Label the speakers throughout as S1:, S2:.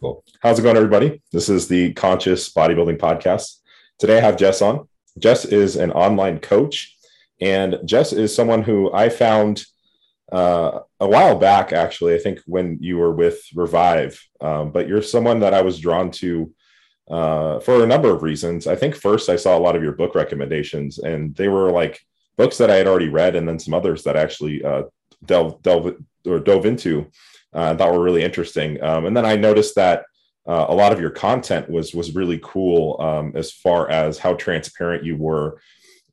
S1: Cool. How's it going, everybody? This is the Conscious Bodybuilding Podcast. Today I have Jess on. Jess is an online coach, and Jess is someone who I found uh, a while back, actually. I think when you were with Revive, um, but you're someone that I was drawn to uh, for a number of reasons. I think first I saw a lot of your book recommendations, and they were like books that I had already read, and then some others that actually uh, delve delve or dove into uh, were really interesting. Um, and then I noticed that uh, a lot of your content was was really cool um, as far as how transparent you were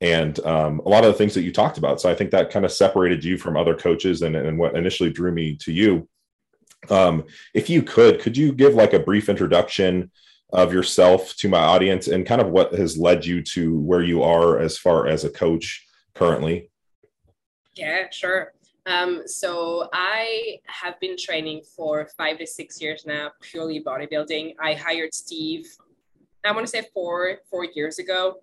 S1: and um, a lot of the things that you talked about. So I think that kind of separated you from other coaches and, and what initially drew me to you. Um, if you could, could you give like a brief introduction of yourself to my audience and kind of what has led you to where you are as far as a coach currently?
S2: Yeah, sure. Um, so I have been training for five to six years now, purely bodybuilding. I hired Steve, I want to say four, four years ago.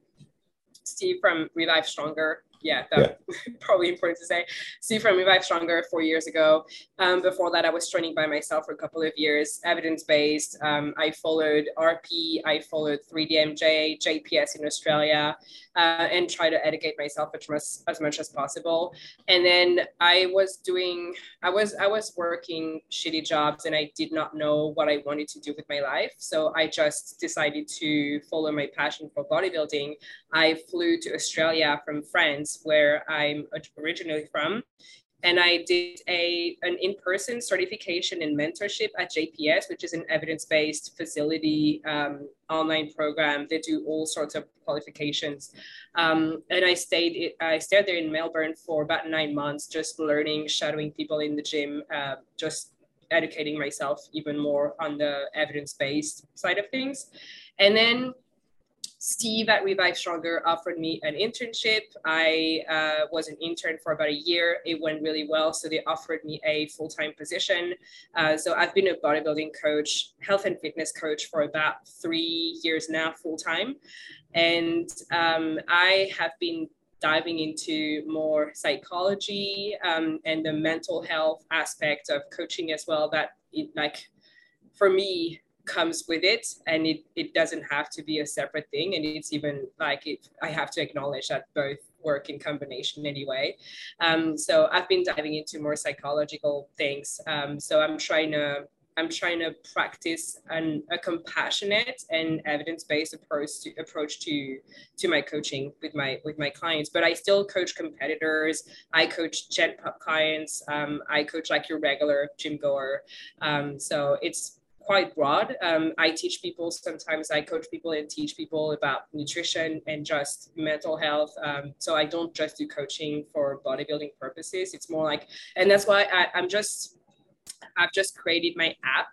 S2: Steve from Revive Stronger yeah, that's yeah. probably important to say. Steve from Revive Stronger four years ago. Um, before that, I was training by myself for a couple of years, evidence based. Um, I followed RP, I followed 3DMJ, JPS in Australia, uh, and try to educate myself as much, as much as possible. And then I was doing, I was, I was working shitty jobs, and I did not know what I wanted to do with my life. So I just decided to follow my passion for bodybuilding. I flew to Australia from France where I'm originally from. And I did a an in-person certification and mentorship at JPS, which is an evidence-based facility um, online program. They do all sorts of qualifications. Um, and I stayed I stayed there in Melbourne for about nine months, just learning, shadowing people in the gym, uh, just educating myself even more on the evidence-based side of things. And then Steve at Revive Stronger offered me an internship. I uh, was an intern for about a year. It went really well. So they offered me a full time position. Uh, so I've been a bodybuilding coach, health and fitness coach for about three years now, full time. And um, I have been diving into more psychology um, and the mental health aspect of coaching as well. That, it, like, for me, comes with it and it, it doesn't have to be a separate thing and it's even like it i have to acknowledge that both work in combination anyway. Um, so i've been diving into more psychological things um, so i'm trying to i'm trying to practice an, a compassionate and evidence-based approach to approach to to my coaching with my with my clients. But i still coach competitors. I coach gen pop clients. Um, i coach like your regular gym goer. Um, so it's quite broad. Um, I teach people, sometimes I coach people and teach people about nutrition and just mental health. Um, so I don't just do coaching for bodybuilding purposes. It's more like, and that's why I, I'm just, I've just created my app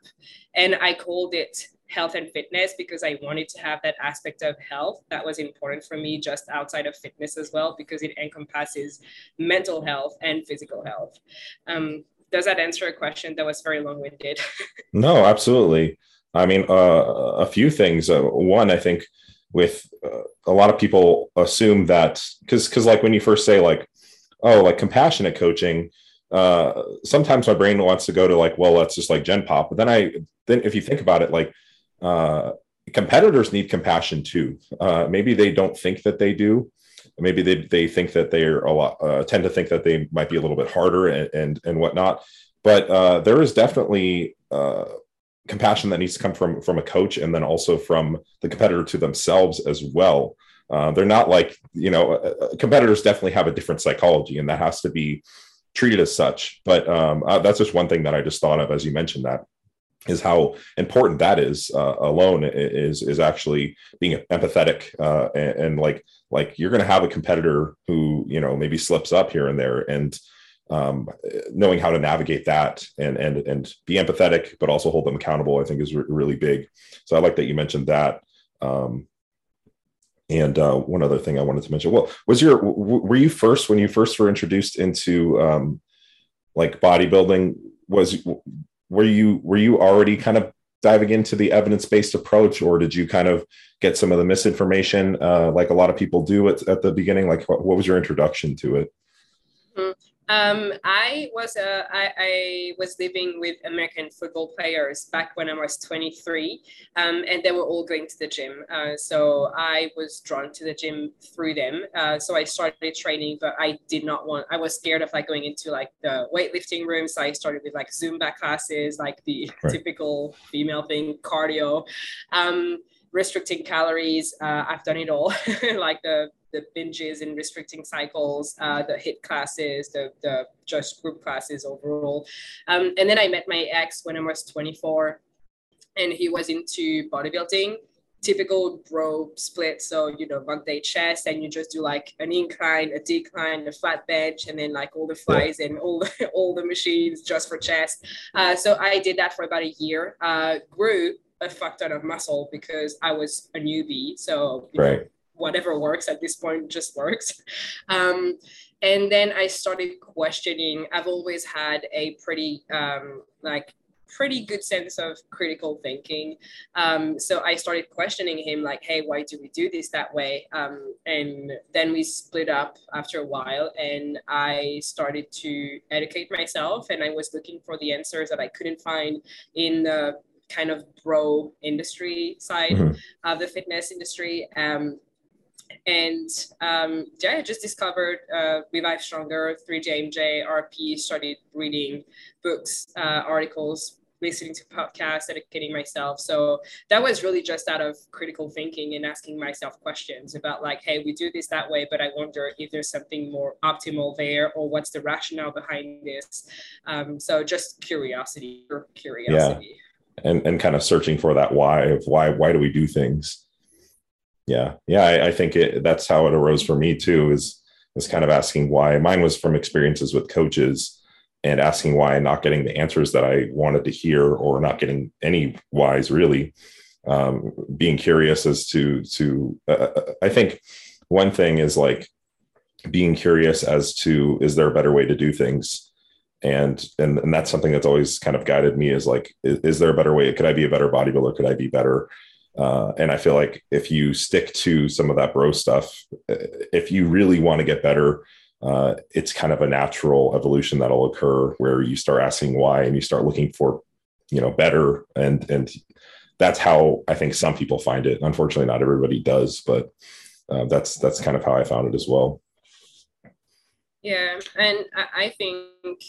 S2: and I called it health and fitness because I wanted to have that aspect of health that was important for me just outside of fitness as well because it encompasses mental health and physical health. Um, does that answer a question that was very long-winded?
S1: No absolutely. I mean uh, a few things. Uh, one i think with uh, a lot of people assume that because because like when you first say like oh like compassionate coaching uh sometimes my brain wants to go to like well that's just like gen pop. But then i then if you think about it like uh competitors need compassion too. Uh maybe they don't think that they do maybe they, they think that they're a lot uh, tend to think that they might be a little bit harder and and, and whatnot. But uh, there is definitely uh, compassion that needs to come from from a coach and then also from the competitor to themselves as well. Uh, they're not like you know uh, uh, competitors definitely have a different psychology and that has to be treated as such. But um, that's just one thing that i just thought of as you mentioned that is how important that is uh, alone is is actually being empathetic uh, and, and, like like you're going to have a competitor who you know maybe slips up here and there and um, knowing how to navigate that and and and be empathetic but also hold them accountable i think is re- really big. So i like that you mentioned that. Um, and uh, one other thing i wanted to mention well was your w- were you first when you first were introduced into um, like bodybuilding was were you were you already kind of diving into the evidence-based approach or did you kind of get some of the misinformation uh, like a lot of people do at, at the beginning like what, what was your introduction to it
S2: mm-hmm. Um, I was uh, I, I, was living with American football players back when I was 23, um, and they were all going to the gym. Uh, so I was drawn to the gym through them. Uh, so I started training, but I did not want. I was scared of like going into like the weightlifting room. So I started with like Zumba classes, like the right. typical female thing, cardio. Um, restricting calories. Uh, I've done it all, like the the binges and restricting cycles, uh, the HIIT classes, the, the just group classes overall. Um, and then I met my ex when I was 24 and he was into bodybuilding typical bro split. So, you know, one day chest and you just do like an incline, a decline, a flat bench, and then like all the flies and all the, all the machines just for chest. Uh, so I did that for about a year, uh, grew a fuck ton of muscle because I was a newbie. So,
S1: right.
S2: Know, whatever works at this point just works. Um, and then I started questioning. I've always had a pretty um, like pretty good sense of critical thinking. Um, so I started questioning him, like, hey, why do we do this that way? Um, and then we split up after a while, and I started to educate myself, and I was looking for the answers that I couldn't find in the kind of bro industry side mm-hmm. of the fitness industry. Um, and um, yeah, I just discovered uh, Revive Stronger, 3DMJ, RP, started reading books, uh, articles, listening to podcasts, educating myself. So that was really just out of critical thinking and asking myself questions about like, hey, we do this that way, but I wonder if there's something more optimal there or what's the rationale behind this. Um, so just curiosity, curiosity.
S1: Yeah. And, and kind of searching for that why of why why do we do things yeah. Yeah I, I, think it that's how it arose for me too is is kind of asking why. Mine was from experiences with coaches and asking why not getting the answers that i wanted to hear or not getting any whys really. Um, being curious as to to uh, uh, i think one thing is like being curious as to is there a better way to do things? And and, and that's something that's always kind of guided me is like is, is there a better way? Could i be a better bodybuilder? Could i be better uh, and I feel like if you stick to some of that bro stuff, uh, if you really want to get better, uh, it's kind of a natural evolution that'll occur where you start asking why and you start looking for, you know, better. And and that's how I think some people find it. Unfortunately, not everybody does, but uh, that's that's kind of how I found it as well.
S2: Yeah, and I think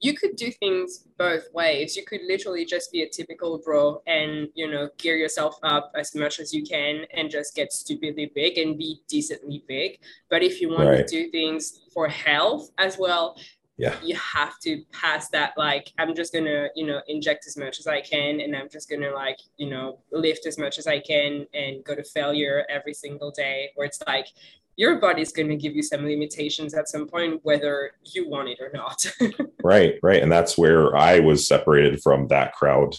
S2: you could do things both ways. You could literally just be a typical bro and, you know, gear yourself up as much as you can and just get stupidly big and be decently big. But if you want right. to do things for health as well,
S1: yeah.
S2: you have to pass that like i'm just gonna you know inject as much as i can and i'm just gonna like you know lift as much as i can and go to failure every single day where it's like your body's going to give you some limitations at some point, whether you want it or not.
S1: right, right. And that's where I was separated from that crowd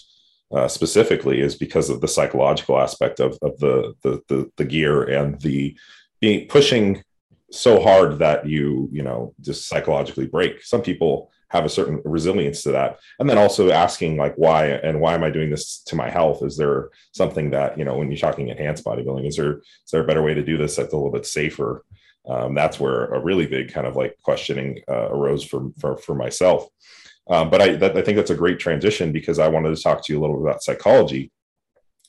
S1: uh, specifically is because of the psychological aspect of, of the, the, the, the gear and the being pushing so hard that you, you know, just psychologically break. Some people have a certain resilience to that. And then also asking like why and why am i doing this to my health? Is there something that you know when you're talking enhanced bodybuilding is there is there a better way to do this that's a little bit safer? Um, that's where a really big kind of like questioning uh, arose for, for for myself. Um, but I, that, I think that's a great transition because i wanted to talk to you a little bit about psychology.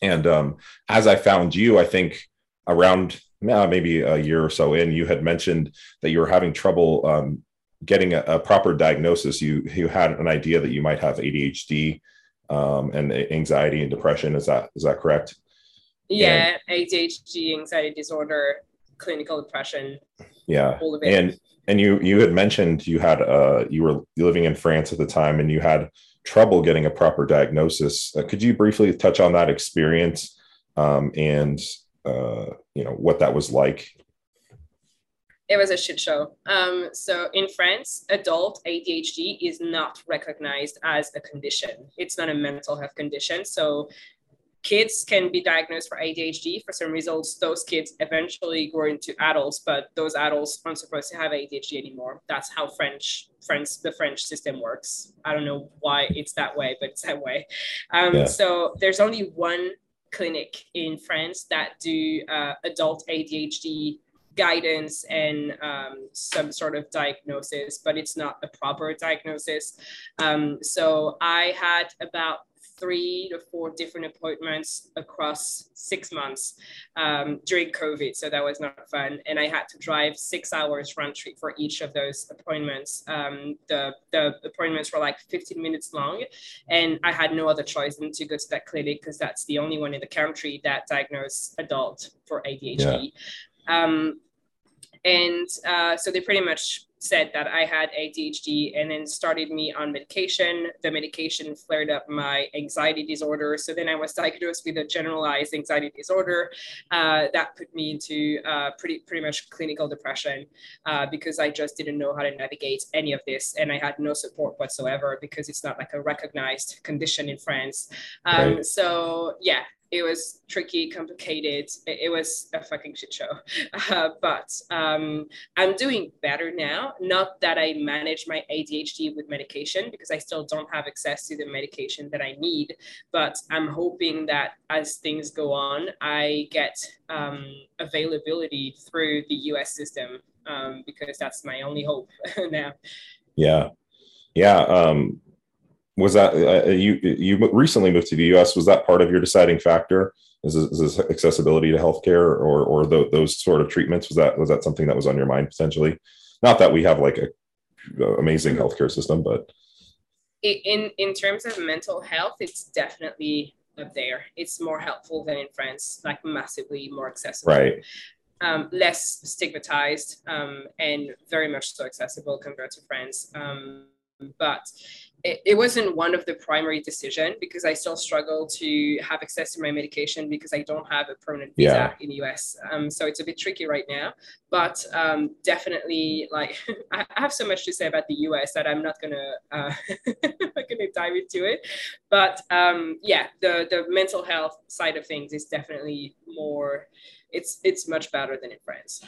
S1: And um, as i found you i think around maybe a year or so in you had mentioned that you were having trouble um, getting a, a, proper diagnosis, you you had an idea that you might have ADHD um, and anxiety and depression. Is that is that correct?
S2: Yeah, and, ADHD, anxiety disorder, clinical depression.
S1: Yeah, and and you you had mentioned you had uh you were living in France at the time and you had trouble getting a proper diagnosis. Uh, could you briefly touch on that experience um, and uh, you know what that was like
S2: it was a shit show. Um, so in France, adult ADHD is not recognized as a condition. It's not a mental health condition. So kids can be diagnosed for ADHD. For some results, those kids eventually grow into adults, but those adults aren't supposed to have ADHD anymore. That's how French French the French system works. I don't know why it's that way, but it's that way. Um, yeah. So there's only one clinic in France that do uh, adult ADHD guidance and um, some sort of diagnosis, but it's not a proper diagnosis. Um, so I had about three to four different appointments across six months um, during COVID. So that was not fun. And I had to drive six hours round trip for each of those appointments. Um, the, the appointments were like 15 minutes long. And I had no other choice than to go to that clinic because that's the only one in the country that diagnosed adult for ADHD. Yeah. Um, and uh, so they pretty much said that I had ADHD and then started me on medication. The medication flared up my anxiety disorder. So then I was diagnosed with a generalized anxiety disorder. Uh, that put me into uh, pretty, pretty much clinical depression uh, because I just didn't know how to navigate any of this. And I had no support whatsoever because it's not like a recognized condition in France. Um, right. So yeah, it was tricky, complicated. It, it was a fucking shit show. Uh, but um, I'm doing better now. Not that I manage my ADHD with medication because I still don't have access to the medication that I need. But I'm hoping that as things go on, I get um, availability through the US system um, because that's my only hope now.
S1: Yeah. Yeah. Um, was that uh, you you recently moved to the US was that part of your deciding factor? Is this, is this accessibility to healthcare or or the, those sort of treatments? Was that was that something that was on your mind potentially? Not that we have like a, a amazing healthcare system but.
S2: In in terms of mental health it's definitely up there. It's more helpful than in France like massively more accessible.
S1: Right.
S2: Um, less stigmatized um, and very much so accessible compared to France. Um, but it, it wasn't one of the primary decision because I still struggle to have access to my medication because I don't have a permanent visa yeah. in the US. Um, so it's a bit tricky right now, but um, definitely like I have so much to say about the US that I'm not gonna uh, not gonna dive into it. But um, yeah, the the mental health side of things is definitely more. It's it's much better than in France.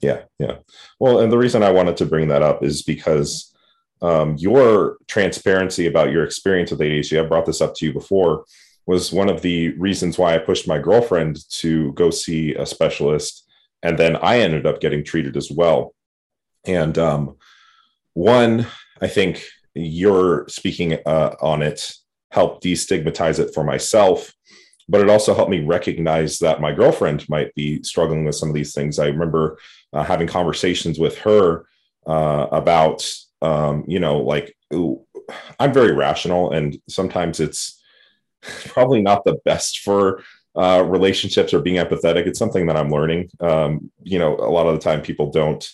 S1: Yeah, yeah. Well, and the reason I wanted to bring that up is because um, your transparency about your experience with ADHD, I brought this up to you before, was one of the reasons why I pushed my girlfriend to go see a specialist. And then I ended up getting treated as well. And um, one, I think you're speaking uh, on it helped destigmatize it for myself but it also helped me recognize that my girlfriend might be struggling with some of these things. I remember uh, having conversations with her uh, about um, you know, like ooh, I'm very rational, and sometimes it's probably not the best for uh, relationships or being empathetic. It's something that I'm learning. Um, you know, a lot of the time people don't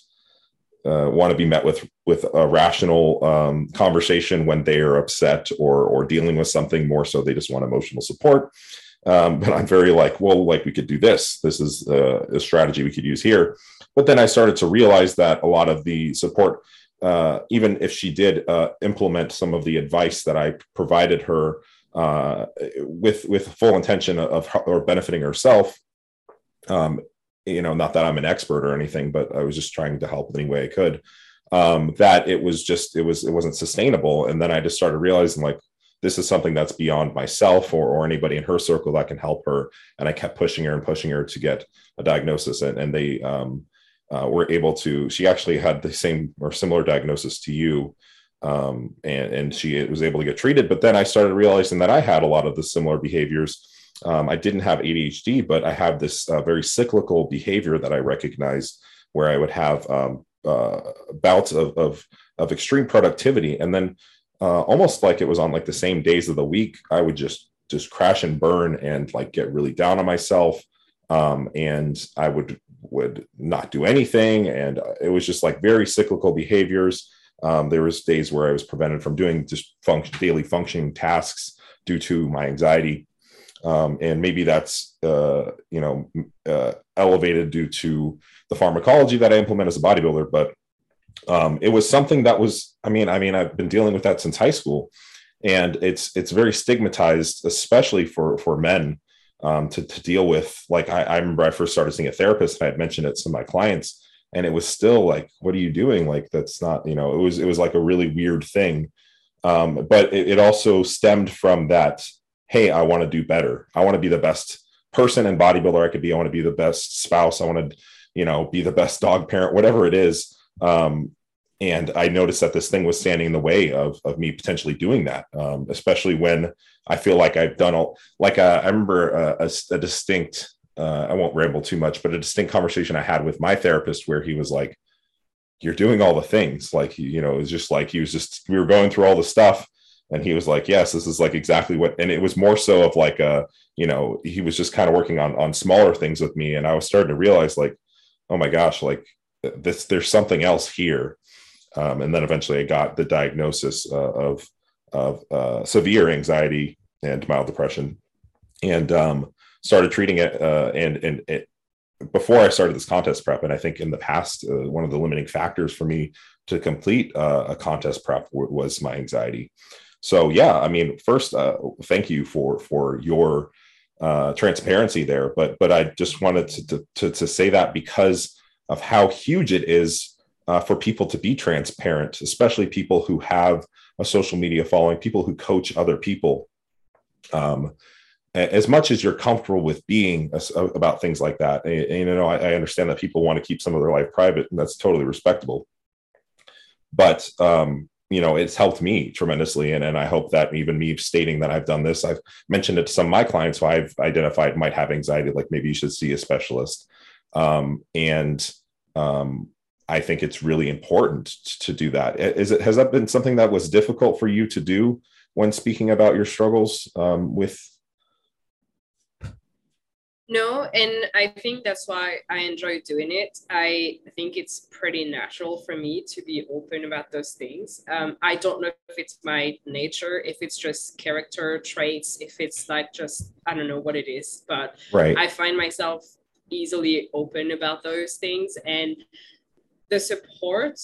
S1: uh, want to be met with with a rational um, conversation when they are upset or or dealing with something. More so, they just want emotional support. Um, but I'm very like, well, like we could do this. This is uh, a strategy we could use here. But then I started to realize that a lot of the support uh, even if she did uh, implement some of the advice that I provided her uh, with with full intention of, or benefiting herself, um, you know, not that I'm an expert or anything, but I was just trying to help any way I could. Um, that it was just it was it wasn't sustainable, and then I just started realizing like this is something that's beyond myself or, or anybody in her circle that can help her. And I kept pushing her and pushing her to get a diagnosis, and, and they um, uh, were able to she actually had the same or similar diagnosis to you um, and, and she was able to get treated. But then i started realizing that i had a lot of the similar behaviors. Um, i didn't have adhd but i had this uh, very cyclical behavior that i recognized where i would have um, uh, bouts of, of, of extreme productivity. And then uh, almost like it was on like the same days of the week i would just just crash and burn and like get really down on myself. Um, and i would would not do anything. And it was just like very cyclical behaviors. Um, there was days where i was prevented from doing just function, daily functioning tasks due to my anxiety. Um, and maybe that's uh, you know uh, elevated due to the pharmacology that i implement as a bodybuilder. But um, it was something that was i mean i mean i've been dealing with that since high school. And it's it's very stigmatized especially for for men um, to, to deal with. Like I, I remember I first started seeing a therapist and I had mentioned it to my clients and it was still like, what are you doing? Like, that's not, you know, it was, it was like a really weird thing. Um, but it, it also stemmed from that, Hey, I want to do better. I want to be the best person and bodybuilder I could be. I want to be the best spouse. I want to, you know be the best dog parent whatever it is um, and i noticed that this thing was standing in the way of, of me potentially doing that um, especially when i feel like i've done all like uh, i remember a, a, a distinct uh, i won't ramble too much but a distinct conversation i had with my therapist where he was like you're doing all the things. Like you know it was just like he was just we were going through all the stuff and he was like yes this is like exactly what and it was more so of like a you know he was just kind of working on on smaller things with me and i was starting to realize like oh my gosh like this there's something else here um, and then eventually i got the diagnosis uh, of of uh, severe anxiety and mild depression and um, started treating it uh, and and it, before I started this contest prep, and I think in the past, uh, one of the limiting factors for me to complete uh, a contest prep w- was my anxiety. So yeah, I mean, first, uh, thank you for for your transparency there, but but I just wanted to, to to say that because of how huge it is uh, for people to be transparent, especially people who have a social media following, people who coach other people. Um, as much as you're comfortable with being about things like that, and, and you know, I, I, understand that people want to keep some of their life private, and that's totally respectable. But um, you know, it's helped me tremendously, and and I hope that even me stating that I've done this, I've mentioned it to some of my clients who I've identified might have anxiety, like maybe you should see a specialist. Um, and um, I think it's really important to do that. Is it has that been something that was difficult for you to do when speaking about your struggles um, with
S2: no, and I think that's why I enjoy doing it. I think it's pretty natural for me to be open about those things. Um, I don't know if it's my nature, if it's just character traits, if it's like just, I don't know what it is, but
S1: right.
S2: I find myself easily open about those things. And the support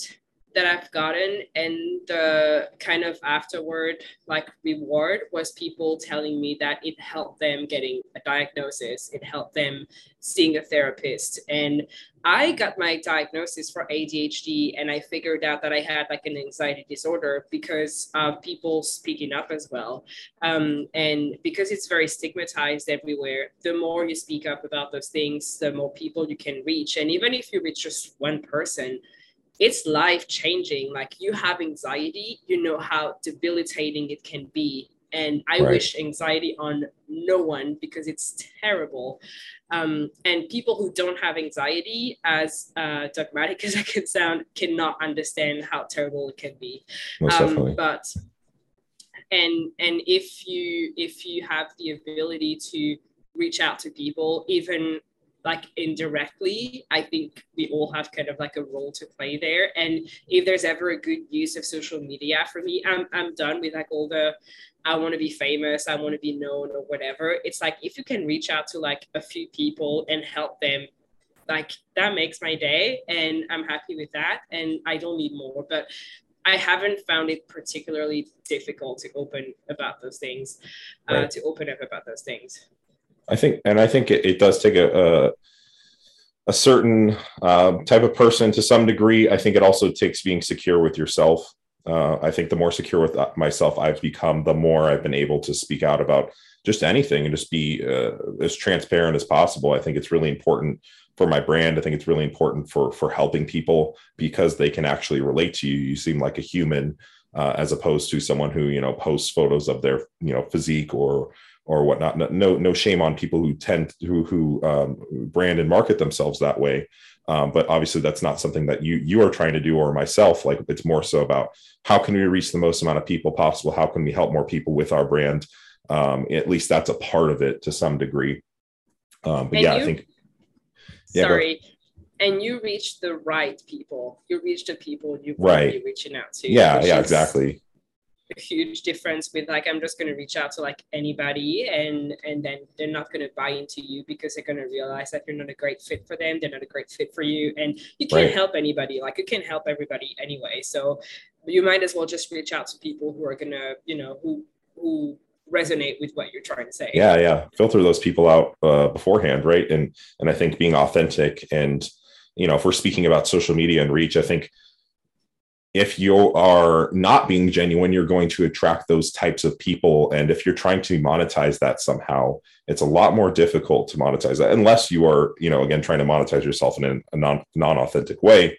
S2: that I've gotten and the kind of afterward like reward was people telling me that it helped them getting a diagnosis, it helped them seeing a therapist. And I got my diagnosis for ADHD and I figured out that I had like an anxiety disorder because of people speaking up as well. Um, and because it's very stigmatized everywhere, the more you speak up about those things, the more people you can reach. And even if you reach just one person, it's life changing. Like you have anxiety, you know how debilitating it can be. And I right. wish anxiety on no one because it's terrible. Um, and people who don't have anxiety, as uh, dogmatic as I can sound, cannot understand how terrible it can be. Um, but and and if you if you have the ability to reach out to people, even like indirectly i think we all have kind of like a role to play there. And if there's ever a good use of social media for me i'm, I'm done with like all the i want to be famous i want to be known or whatever. It's like if you can reach out to like a few people and help them like that makes my day and i'm happy with that and i don't need more. But I haven't found it particularly difficult to open about those things, uh, to open up about those things.
S1: I think, and I think it, it does take a, a, a certain uh, type of person to some degree. I think it also takes being secure with yourself. Uh, I think the more secure with uh, myself I've become, the more I've been able to speak out about just anything and just be uh, as transparent as possible. I think it's really important for my brand. I think it's really important for for helping people because they can actually relate to you. You seem like a human uh, as opposed to someone who you know posts photos of their you know physique or or whatnot. No, no shame on people who tend to, who who um, brand and market themselves that way. Um, but obviously, that's not something that you you are trying to do, or myself. Like it's more so about how can we reach the most amount of people possible? How can we help more people with our brand? Um, at least that's a part of it to some degree. Um, but and yeah, you, I think.
S2: Yeah, sorry, and you reach the right people. You reach the people you right. be reaching out to.
S1: Yeah, yeah, exactly
S2: a huge difference with like i'm just going to reach out to like anybody and and then they're not going to buy into you because they're going to realize that you're not a great fit for them they're not a great fit for you and you can't right. help anybody like you can't help everybody anyway. So you might as well just reach out to people who are going to you know who who resonate with what you're trying to say.
S1: Yeah yeah. Filter those people out uh, beforehand right? And and i think being authentic and you know if we're speaking about social media and reach i think if you are not being genuine, you're going to attract those types of people. And if you're trying to monetize that somehow, it's a lot more difficult to monetize that unless you are, you know, again, trying to monetize yourself in a non authentic way.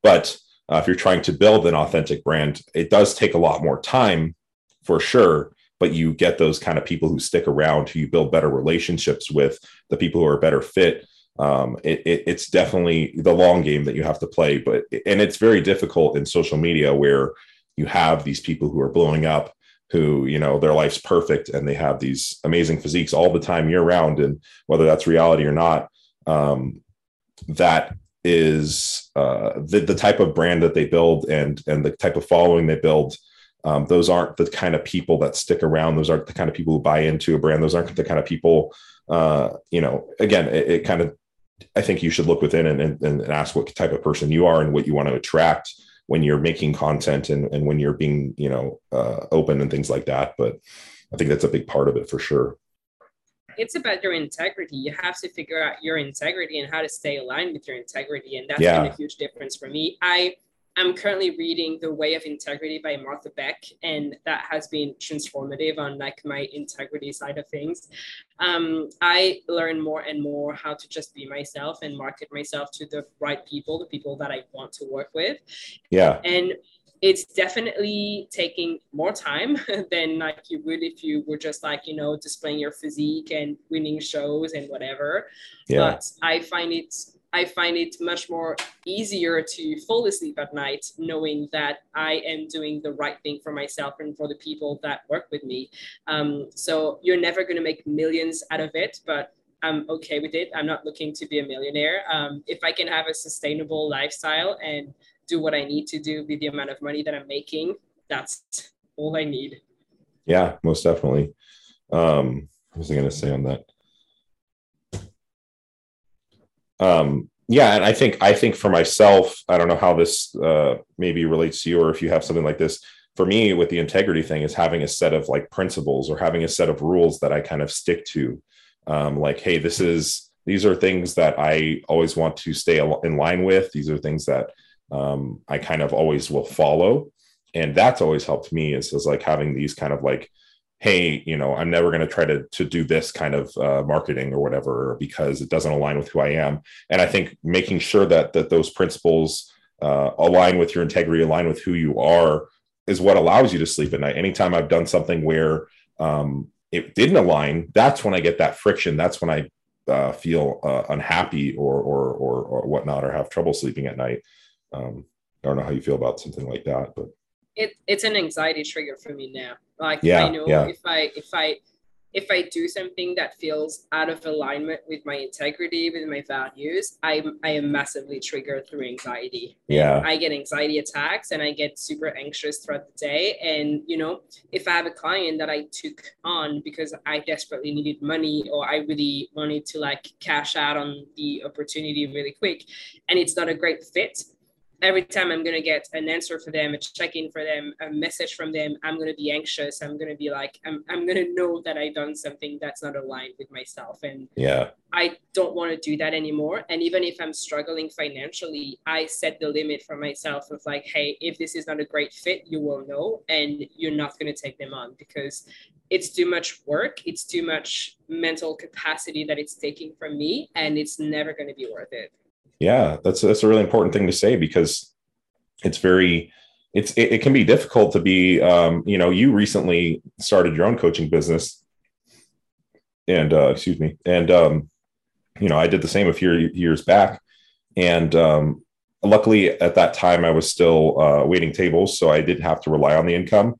S1: But uh, if you're trying to build an authentic brand, it does take a lot more time for sure. But you get those kind of people who stick around, who you build better relationships with, the people who are better fit um, it, it, it's definitely the long game that you have to play. But and it's very difficult in social media where you have these people who are blowing up, who you know their life's perfect and they have these amazing physiques all the time year round, and whether that's reality or not, um, that is uh, the the type of brand that they build and and the type of following they build. Um, those aren't the kind of people that stick around. Those aren't the kind of people who buy into a brand. Those aren't the kind of people uh, you know, again, it, it, kind of I think you should look within and, and, and ask what type of person you are and what you want to attract when you're making content and, and when you're being, you know, uh, open and things like that. But I think that's a big part of it for sure.
S2: It's about your integrity. You have to figure out your integrity and how to stay aligned with your integrity. And that's yeah. been a huge difference for me. I I'm currently reading The Way of Integrity by Martha Beck, and that has been transformative on like my integrity side of things. Um, I learn more and more how to just be myself and market myself to the right people, the people that I want to work with.
S1: Yeah.
S2: And it's definitely taking more time than like you would if you were just like you know displaying your physique and winning shows and whatever yeah. but i find it I find it much more easier to fall asleep at night knowing that I am doing the right thing for myself and for the people that work with me. Um, so you're never going to make millions out of it, but I'm okay with it. I'm not looking to be a millionaire. Um, if I can have a sustainable lifestyle and do what I need to do with the amount of money that I'm making, that's all I need.
S1: Yeah, most definitely. Um, what was I going to say on that? Um, yeah, and I think I think for myself, I don't know how this uh, maybe relates to you, or if you have something like this. For me, with the integrity thing, is having a set of like principles or having a set of rules that I kind of stick to. Um, like, hey, this is these are things that I always want to stay in line with. These are things that um, I kind of always will follow, and that's always helped me. Is, is like having these kind of like hey you know i'm never going to try to to do this kind of uh, marketing or whatever because it doesn't align with who i am. And i think making sure that that those principles uh, align with your integrity align with who you are is what allows you to sleep at night. Anytime i've done something where um, it didn't align that's when i get that friction. That's when i uh, feel uh, unhappy or, or or or whatnot or have trouble sleeping at night. Um, i don't know how you feel about something like that but
S2: it, it's an anxiety trigger for me now. Like yeah, I know yeah. if I if I if I do something that feels out of alignment with my integrity, with my values, I I am massively triggered through anxiety.
S1: Yeah.
S2: I get anxiety attacks and I get super anxious throughout the day. And you know, if I have a client that I took on because I desperately needed money or I really wanted to like cash out on the opportunity really quick and it's not a great fit, every time I'm going to get an answer for them, a check in for them, a message from them, I'm going to be anxious. I'm going to be like, I'm, I'm going to know that I've done something that's not aligned with myself. And
S1: yeah,
S2: I don't want to do that anymore. And even if I'm struggling financially, I set the limit for myself of like, hey, if this is not a great fit, you will know, and you're not going to take them on because it's too much work. It's too much mental capacity that it's taking from me, and it's never going to be worth it
S1: yeah that's that's a really important thing to say because it's very it's it, it can be difficult to be um, you know you recently started your own coaching business. And uh, excuse me. And um, you know i did the same a few years back. And um, luckily at that time i was still uh, waiting tables so i didn't have to rely on the income.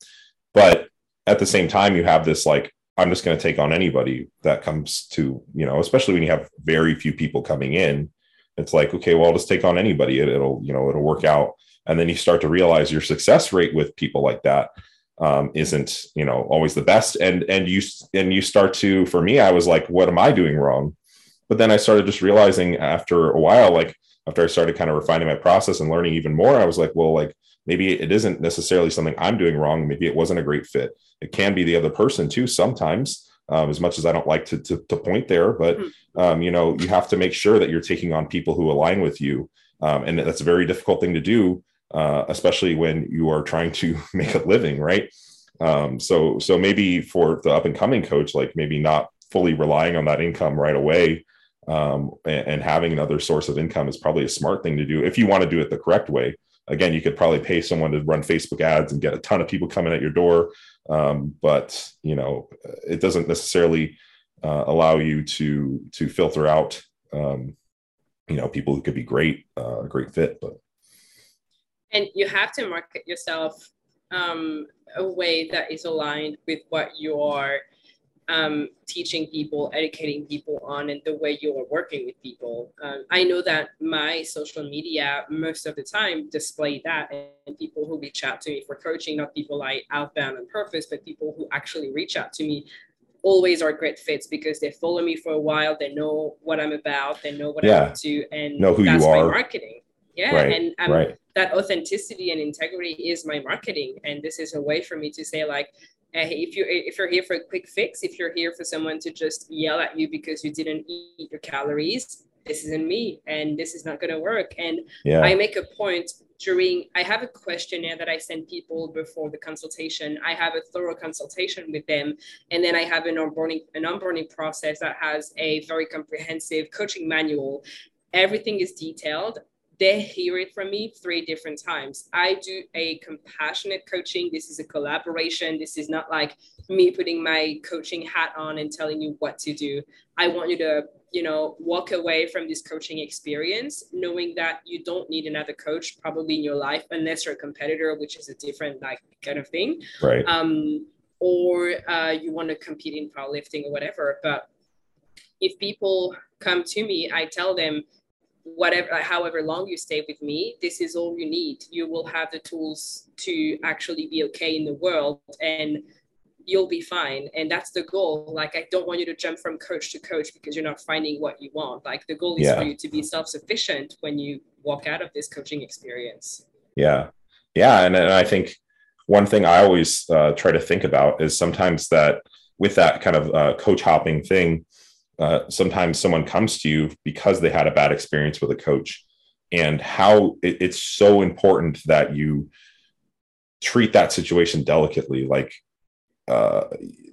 S1: But at the same time you have this like i'm just going to take on anybody that comes to you know especially when you have very few people coming in it's like okay well I'll just take on anybody. It, will you know it'll work out. And then you start to realize your success rate with people like that um, not you know always the best. And and you and you start to for me i was like what am i doing wrong? But then i started just realizing after a while like after i started kind of refining my process and learning even more i was like well like maybe it isn't necessarily something i'm doing wrong. Maybe it wasn't a great fit. It can be the other person too sometimes um, as much as I don't like to, to, to point there, but hmm. um, you know, you have to make sure that you're taking on people who align with you. Um, and that's a very difficult thing to do uh, especially when you are trying to make a living, right? Um, so so maybe for the up and coming coach, like maybe not fully relying on that income right away um, and, and, having another source of income is probably a smart thing to do if you want to do it the correct way. Again, you could probably pay someone to run Facebook ads and get a ton of people coming at your door, um, but you know it doesn't necessarily uh, allow you to to filter out um, you know people who could be great, uh, great fit. But
S2: and you have to market yourself um, a way that is aligned with what you are um, teaching people, educating people on, and the way you are working with people. Um, I know that my social media most of the time display that, and people who reach out to me for coaching, not people like outbound on purpose, but people who actually reach out to me always are great fits because they follow me for a while, they know what I'm about, they know what yeah. I'm to, and
S1: know who that's you are.
S2: my marketing. Yeah, right. and um, right. that authenticity and integrity is my marketing, and this is a way for me to say like, if you if you're here for a quick fix, if you're here for someone to just yell at you because you didn't eat your calories, this isn't me, and this is not going to work. And yeah. I make a point during. I have a questionnaire that I send people before the consultation. I have a thorough consultation with them, and then I have an onboarding an onboarding process that has a very comprehensive coaching manual. Everything is detailed they hear it from me three different times. I do a compassionate coaching. This is a collaboration. This is not like me putting my coaching hat on and telling you what to do. I want you to, you know, walk away from this coaching experience knowing that you don't need another coach probably in your life unless you're a competitor, which is a different like kind of thing.
S1: Right.
S2: Um, or uh, you want to compete in powerlifting or whatever. But if people come to me, I tell them whatever however long you stay with me this is all you need. You will have the tools to actually be okay in the world and you'll be fine. And that's the goal. Like i don't want you to jump from coach to coach because you're not finding what you want. Like the goal is yeah. for you to be self-sufficient when you walk out of this coaching experience.
S1: Yeah. Yeah. And, and i think one thing i always uh, try to think about is sometimes that with that kind of uh, coach hopping thing uh, sometimes someone comes to you because they had a bad experience with a coach and how it, it's so important that you treat that situation delicately. Like uh,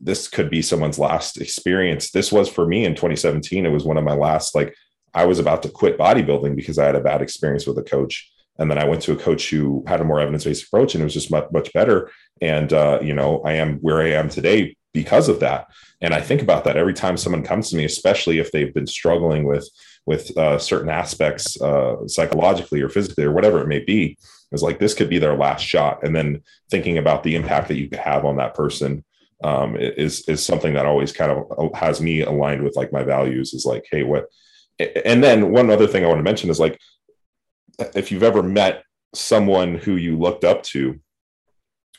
S1: this could be someone's last experience. This was for me in 2017 it was one of my last like i was about to quit bodybuilding because i had a bad experience with a coach. And then i went to a coach who had a more evidence-based approach and it was just much, much better. And uh, you know i am where i am today because of that. And I think about that every time someone comes to me, especially if they've been struggling with with uh, certain aspects uh, psychologically or physically or whatever it may be. Is like this could be their last shot, and then thinking about the impact that you could have on that person um, is is something that always kind of uh, has me aligned with like my values. Is like, hey, what? And then one other thing I want to mention is like, if you've ever met someone who you looked up to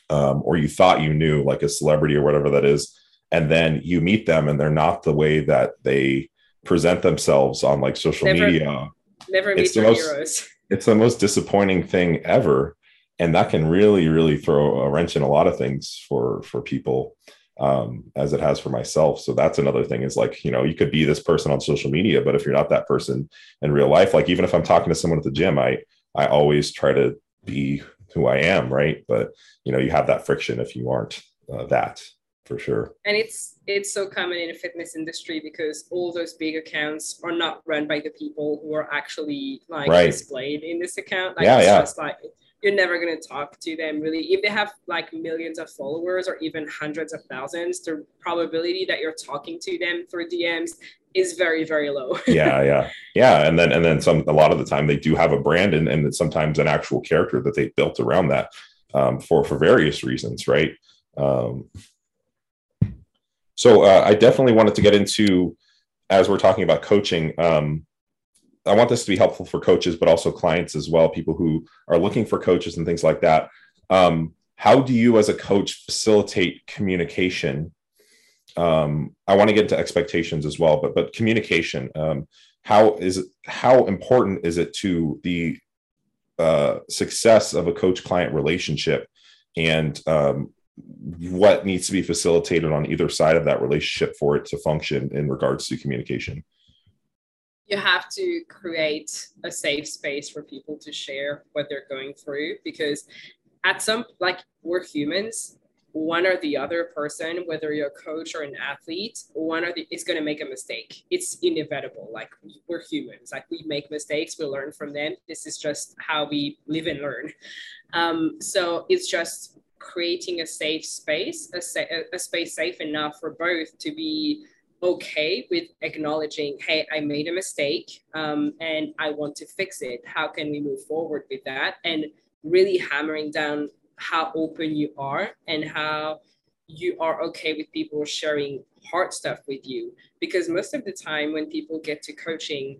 S1: um, or you thought you knew, like a celebrity or whatever that is, and then you meet them and they're not the way that they present themselves on like social never, media.
S2: Never meet your most, heroes.
S1: It's the most disappointing thing ever, and that can really, really throw a wrench in a lot of things for for people. Um, as it has for myself. So that's another thing is like, you know, you could be this person on social media, but if you're not that person in real life, like even if I'm talking to someone at the gym, I I always try to be who I am, right? But you know, you have that friction if you aren't uh, that for sure.
S2: And it's it's so common in the fitness industry because all those big accounts are not run by the people who are actually like right. displayed in this account. Like
S1: yeah, it's yeah.
S2: just like you're never going to talk to them really. If they have like millions of followers or even hundreds of thousands, the probability that you're talking to them through DMs is very very low.
S1: Yeah yeah. Yeah and then and then some a lot of the time they do have a brand and, and sometimes an actual character that they built around that um, for for various reasons right? Um, so uh, i definitely wanted to get into as we're talking about coaching um, i want this to be helpful for coaches but also clients as well people who are looking for coaches and things like that um, how do you as a coach facilitate communication um, I want to get into expectations as well, but but communication. Um, how is it, how important is it to the uh, success of a coach client relationship, and um, what needs to be facilitated on either side of that relationship for it to function in regards to communication?
S2: You have to create a safe space for people to share what they're going through because at some like we're humans. One or the other person whether you're a coach or an athlete one or the is going to make a mistake. It's inevitable. Like we're humans. Like we make mistakes. We learn from them. This is just how we live and learn. Um, so it's just creating a safe space a, sa- a space safe enough for both to be okay with acknowledging, hey, I made a mistake um, and I want to fix it. How can we move forward with that? And really hammering down how open you are and how you are okay with people sharing hard stuff with you. Because most of the time, when people get to coaching,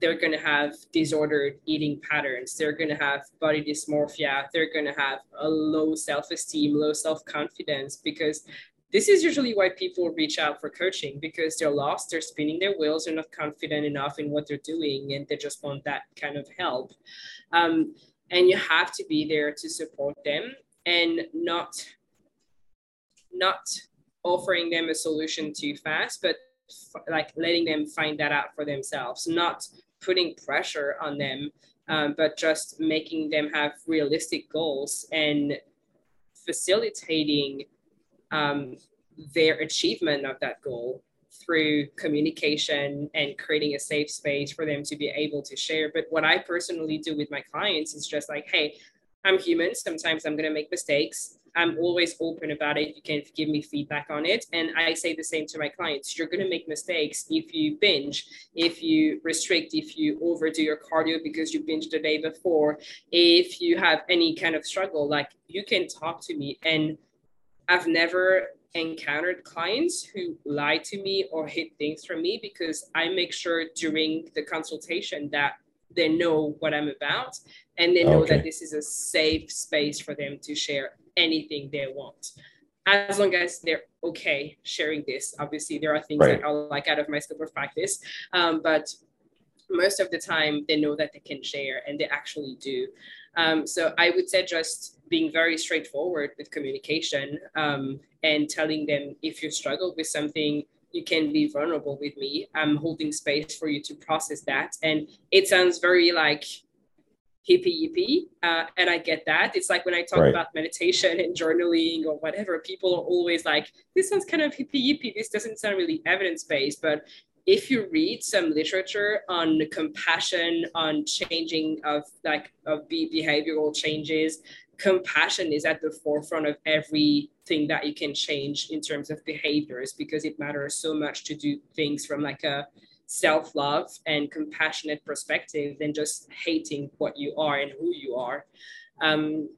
S2: they're going to have disordered eating patterns. They're going to have body dysmorphia. They're going to have a low self esteem, low self confidence because this is usually why people reach out for coaching because they're lost, they're spinning their wheels, they're not confident enough in what they're doing, and they just want that kind of help. Um, and you have to be there to support them and not not offering them a solution too fast, but f- like letting them find that out for themselves, not putting pressure on them, um, but just making them have realistic goals and facilitating um, their achievement of that goal through communication and creating a safe space for them to be able to share. But what I personally do with my clients is just like, hey, I'm human. Sometimes I'm going to make mistakes. I'm always open about it. You can give me feedback on it. And I say the same to my clients. You're going to make mistakes if you binge, if you restrict, if you overdo your cardio because you binged the day before, if you have any kind of struggle, like you can talk to me and I've never encountered clients who lie to me or hid things from me because I make sure during the consultation that they know what I'm about and they know okay. that this is a safe space for them to share anything they want. As long as they're okay sharing this, obviously there are things right. that are like out of my scope of practice, um, but most of the time they know that they can share and they actually do. Um, so I would say just being very straightforward with communication um, and telling them if you struggle with something, you can be vulnerable with me. I'm holding space for you to process that. And it sounds very like hippie yippie. Uh, and I get that. It's like when I talk right. about meditation and journaling or whatever, people are always like, this sounds kind of hippie yippie. This doesn't sound really evidence based. But if you read some literature on compassion, on changing of like of behavioral changes, compassion is at the forefront of everything that you can change in terms of behaviors because it matters so much to do things from like a self-love and compassionate perspective than just hating what you are and who you are. Um,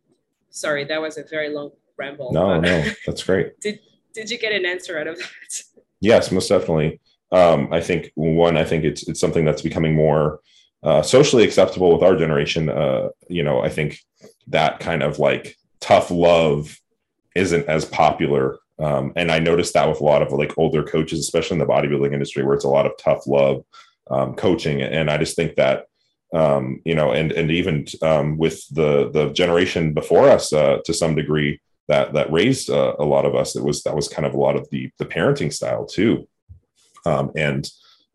S2: sorry, that was a very long ramble.
S1: No, no, that's great.
S2: did did you get an answer out of that?
S1: Yes, most definitely. Um, I think one, I think it's it's something that's becoming more uh, socially acceptable with our generation. Uh, you know, I think that kind of like tough love isn't as popular. Um, and I noticed that with a lot of like older coaches, especially in the bodybuilding industry, where it's a lot of tough love um, coaching. And I just think that um, you know, and and even um, with the the generation before us, uh, to some degree, that that raised uh, a lot of us, it was that was kind of a lot of the the parenting style too. Um, and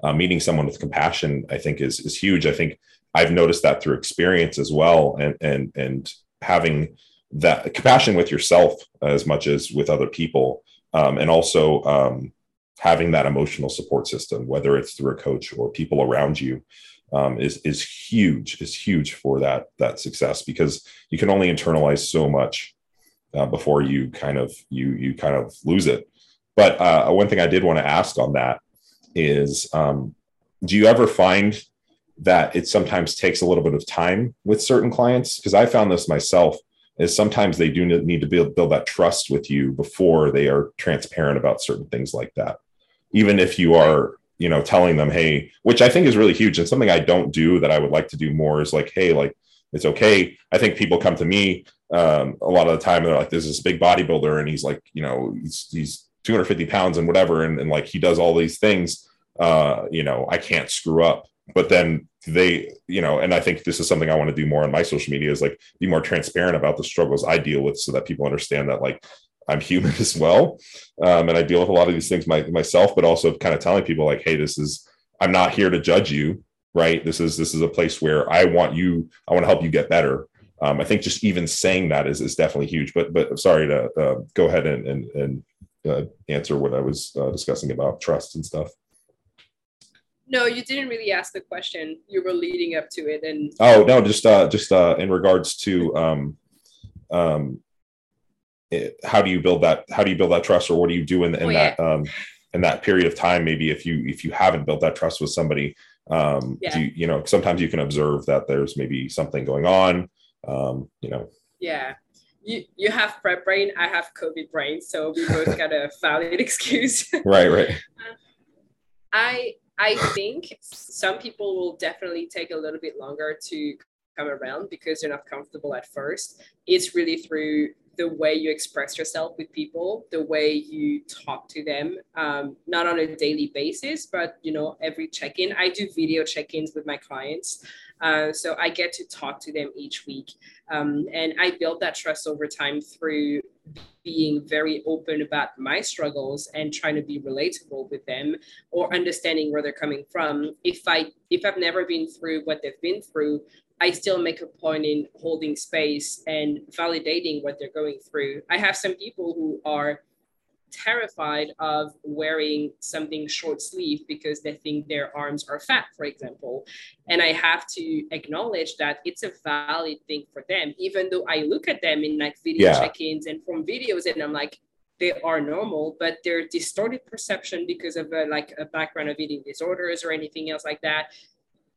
S1: uh, meeting someone with compassion, I think, is is huge. I think I've noticed that through experience as well, and and and having that compassion with yourself as much as with other people, um, and also um, having that emotional support system, whether it's through a coach or people around you, um, is is huge. Is huge for that that success because you can only internalize so much uh, before you kind of you you kind of lose it. But uh, one thing I did want to ask on that is, um, do you ever find that it sometimes takes a little bit of time with certain clients? Because i found this myself is sometimes they do need to build, build that trust with you before they are transparent about certain things like that. Even if you are you know telling them hey which i think is really huge and something i don't do that i would like to do more is like hey like it's okay. I think people come to me um, a lot of the time they're like there's this big bodybuilder and he's like you know he's, he's 250 pounds and whatever and, and like he does all these things uh, you know i can't screw up. But then they you know and i think this is something i want to do more on my social media is like be more transparent about the struggles i deal with so that people understand that like i'm human as well. Um, and i deal with a lot of these things my, myself but also kind of telling people like hey this is i'm not here to judge you right? This is this is a place where i want you i want to help you get better. Um, i think just even saying that is is definitely huge. But but sorry to uh, go ahead and and, and uh, answer what i was uh, discussing about trust and stuff
S2: no you didn't really ask the question. You were leading up to it and
S1: oh no just uh just uh in regards to um um it, how do you build that how do you build that trust or what do you do in, in oh, yeah. that um in that period of time maybe if you if you haven't built that trust with somebody um yeah. you, you know sometimes you can observe that there's maybe something going on um you know.
S2: Yeah. You you have prep brain i have covid brain so we both got a valid excuse.
S1: Right right.
S2: I i think some people will definitely take a little bit longer to come around because they're not comfortable at first it's really through the way you express yourself with people, the way you talk to them, um, not on a daily basis, but you know every check-in. I do video check-ins with my clients, uh, so I get to talk to them each week, um, and I build that trust over time through being very open about my struggles and trying to be relatable with them or understanding where they're coming from if i if i've never been through what they've been through I still make a point in holding space and validating what they're going through. I have some people who are terrified of wearing something short sleeve because they think their arms are fat, for example. And I have to acknowledge that it's a valid thing for them, even though I look at them in like video yeah. check ins and from videos and I'm like, they are normal, but they're distorted perception because of a, like a background of eating disorders or anything else like that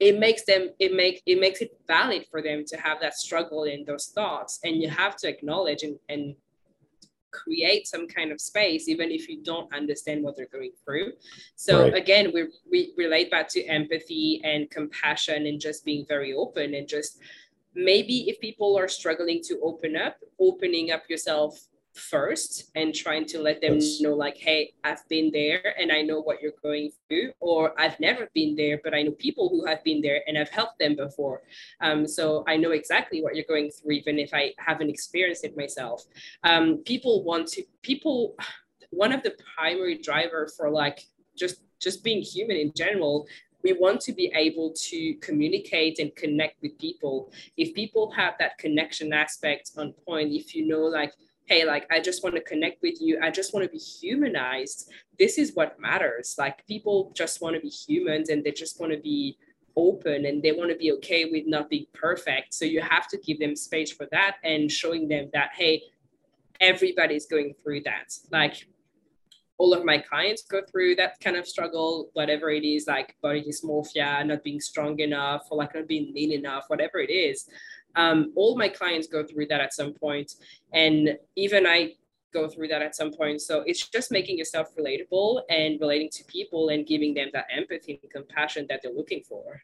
S2: it makes them it make it makes it valid for them to have that struggle and those thoughts and you have to acknowledge and, and create some kind of space even if you don't understand what they're going through so right. again we, we relate back to empathy and compassion and just being very open and just maybe if people are struggling to open up opening up yourself first and trying to let them know like hey i've been there and i know what you're going through or i've never been there but i know people who have been there and i've helped them before. Um, so i know exactly what you're going through even if i haven't experienced it myself. Um, people want to people one of the primary driver for like just just being human in general we want to be able to communicate and connect with people. If people have that connection aspect on point if you know like hey like i just want to connect with you. I just want to be humanized. This is what matters. Like people just want to be humans and they just want to be open and they want to be okay with not being perfect. So you have to give them space for that and showing them that hey everybody's going through that. Like all of my clients go through that kind of struggle, whatever it is, like body dysmorphia, not being strong enough, or like not being lean enough, whatever it is. Um, all my clients go through that at some point, and even I go through that at some point. So it's just making yourself relatable and relating to people and giving them that empathy and compassion that they're looking for.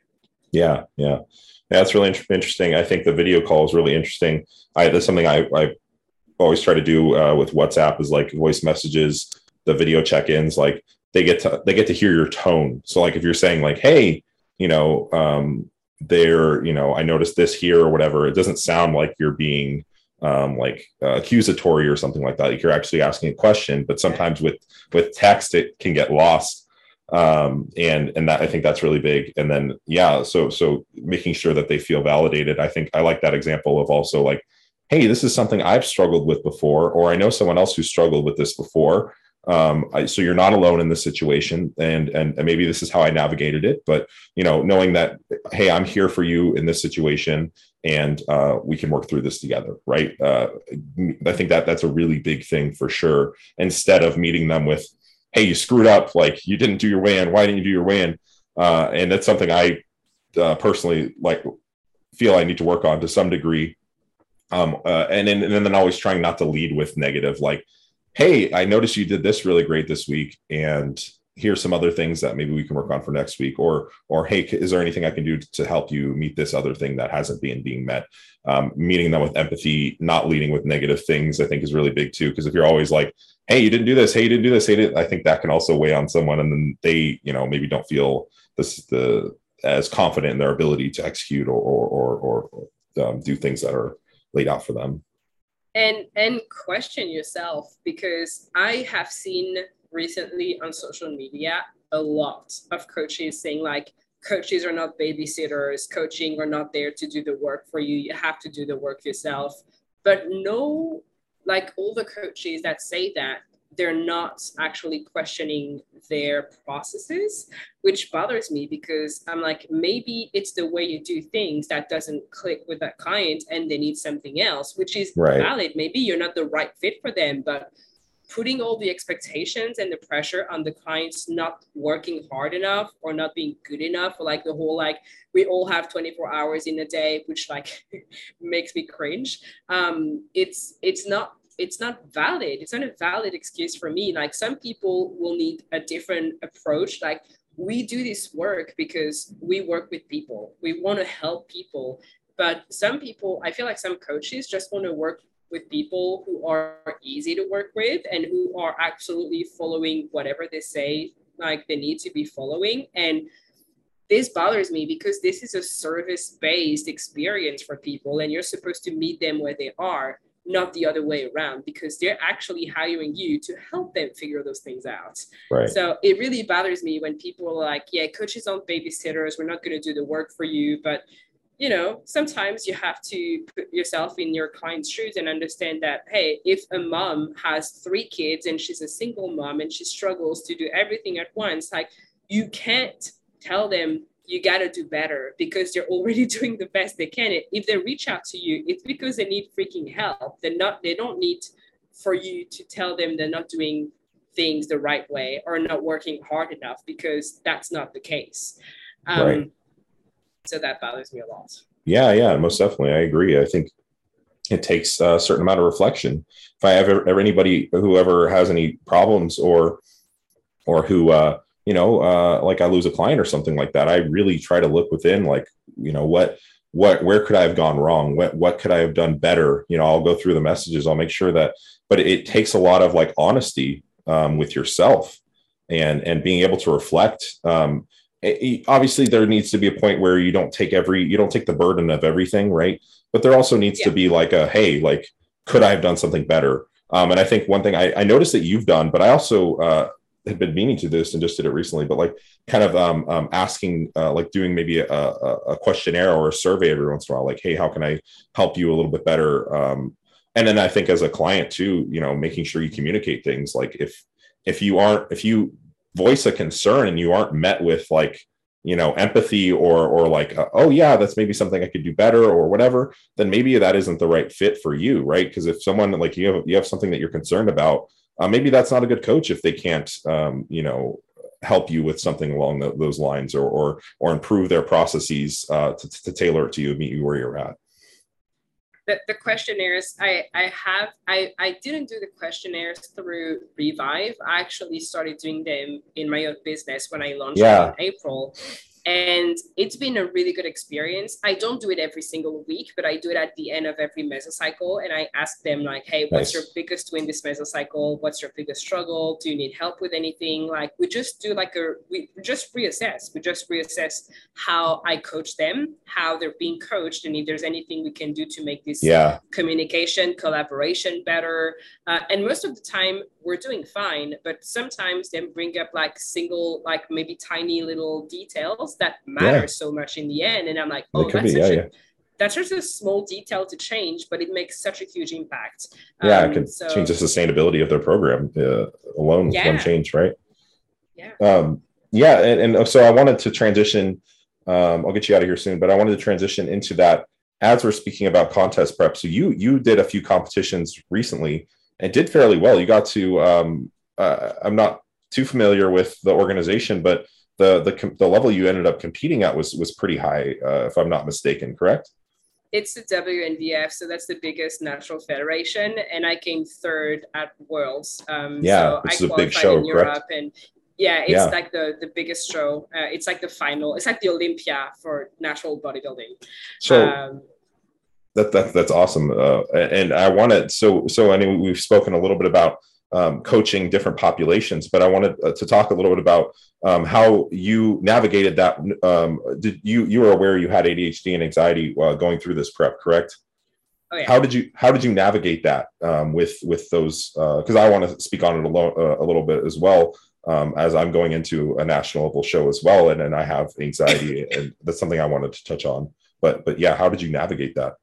S1: Yeah, yeah, that's really interesting. I think the video call is really interesting. I that's something I, I always try to do uh, with WhatsApp is like voice messages, the video check-ins. Like they get to they get to hear your tone. So like if you're saying like, hey, you know, um, there, you know, I noticed this here or whatever. It doesn't sound like you're being um, like uh, accusatory or something like that. Like you're actually asking a question, but sometimes with with text it can get lost. Um, and and that I think that's really big. And then yeah, so so making sure that they feel validated. I think I like that example of also like, hey, this is something I've struggled with before, or I know someone else who struggled with this before. Um, I, so you're not alone in this situation, and, and and maybe this is how I navigated it. But you know, knowing that, hey, I'm here for you in this situation, and uh, we can work through this together, right? Uh, I think that that's a really big thing for sure. Instead of meeting them with, hey, you screwed up, like you didn't do your weigh-in, why didn't you do your weigh-in? Uh, and that's something I uh, personally like feel I need to work on to some degree. Um, uh, and then and then always trying not to lead with negative, like hey, I noticed you did this really great this week, and here's some other things that maybe we can work on for next week. Or or hey is there anything i can do to help you meet this other thing that hasn't been being met? Um, meeting them with empathy not leading with negative things i think is really big too. Because if you're always like hey you didn't do this hey you didn't do this hey i think that can also weigh on someone and then they you know maybe don't feel this the as confident in their ability to execute or or or, or um, do things that are laid out for them
S2: and and question yourself because i have seen recently on social media a lot of coaches saying like coaches are not babysitters coaching are not there to do the work for you you have to do the work yourself. But no like all the coaches that say that they're not actually questioning their processes, which bothers me because I'm like, maybe it's the way you do things that doesn't click with that client and they need something else, which is right. valid. Maybe you're not the right fit for them, but putting all the expectations and the pressure on the clients not working hard enough or not being good enough or like the whole like we all have 24 hours in a day which like makes me cringe um it's it's not it's not valid. It's not a valid excuse for me. Like some people will need a different approach. Like we do this work because we work with people. We want to help people. But some people i feel like some coaches just want to work with people who are easy to work with and who are absolutely following whatever they say like they need to be following. And this bothers me because this is a service based experience for people and you're supposed to meet them where they are not the other way around because they're actually hiring you to help them figure those things out. Right. So it really bothers me when people are like, yeah, coaches aren't babysitters. We're not going to do the work for you. But, you know, sometimes you have to put yourself in your client's shoes and understand that, hey, if a mom has three kids and she's a single mom and she struggles to do everything at once, like you can't tell them you got to do better because they're already doing the best they can. If they reach out to you, it's because they need freaking help. They're not, they don't need for you to tell them they're not doing things the right way or not working hard enough because that's not the case. Um, right. So that bothers me a lot.
S1: Yeah, yeah, most definitely. I agree. I think it takes a certain amount of reflection. If I have ever, anybody who ever has any problems or or who uh, you know, uh, like I lose a client or something like that, I really try to look within, like, you know, what, what, where could I have gone wrong? What, what could I have done better? You know, I'll go through the messages. I'll make sure that, but it takes a lot of like honesty um, with yourself and, and being able to reflect. Um, it, obviously, there needs to be a point where you don't take every, you don't take the burden of everything, right? But there also needs yeah. to be like a, hey, like, could I have done something better? Um, and I think one thing I, I, noticed that you've done, but I also uh, had been meaning to this and just did it recently, but like kind of um, um, asking, uh, like doing maybe a, a, questionnaire or a survey every once in a while, like, hey, how can I help you a little bit better? Um, and then I think as a client too, you know, making sure you communicate things like if if you aren't if you voice a concern and you aren't met with like you know empathy or or like uh, oh yeah that's maybe something i could do better or whatever then maybe that isn't the right fit for you right because if someone like you have you have something that you're concerned about uh, maybe that's not a good coach if they can't, um, you know, help you with something along the, those lines or, or, or improve their processes uh, to, to tailor it to you, meet you where you're at.
S2: The, the, questionnaires I, I have I, I didn't do the questionnaires through revive i actually started doing them in my own business when i launched yeah. in april and it's been a really good experience. I don't do it every single week, but I do it at the end of every mesocycle. And I ask them, like, hey, what's nice. your biggest win this mesocycle? What's your biggest struggle? Do you need help with anything? Like, we just do like a, we just reassess. We just reassess how I coach them, how they're being coached, and if there's anything we can do to make this yeah. communication, collaboration better. Uh, and most of the time, we're doing fine, but sometimes they bring up like single, like maybe tiny little details that matter yeah. so much in the end. And I'm like, oh, that's, be, such yeah, a, yeah. that's just a small detail to change, but it makes such a huge impact.
S1: Yeah, um, it can so, change the sustainability of their program uh, alone yeah. one change, right?
S2: Yeah.
S1: Um, yeah, and, and so I wanted to transition. Um, I'll get you out of here soon, but I wanted to transition into that as we're speaking about contest prep. So you you did a few competitions recently and did fairly well. You got to um, uh, I'm not too familiar with the organization, but the the the level you ended up competing at was was pretty high, uh, if I'm not mistaken. Correct?
S2: It's the WNBF, so that's the biggest natural federation, and I came third at Worlds. Um,
S1: yeah, so which I is a big show, in Europe,
S2: and yeah, it's yeah. like the the biggest show. Uh, it's like the final. It's like the Olympia for natural bodybuilding.
S1: So. Um, that, that that's awesome, uh, and I wanted so so. I mean, we've spoken a little bit about um, coaching different populations. But I wanted uh, to talk a little bit about um, how you navigated that. Um, did you you were aware you had ADHD and anxiety while going through this prep, correct? Oh, yeah. How did you how did you navigate that um, with with those? Because uh, I want to speak on it a, lo- uh, a little bit as well. um, as I'm going into a national level show as well, and, and I have anxiety, and that's something I wanted to touch on. But but yeah, how did you navigate that?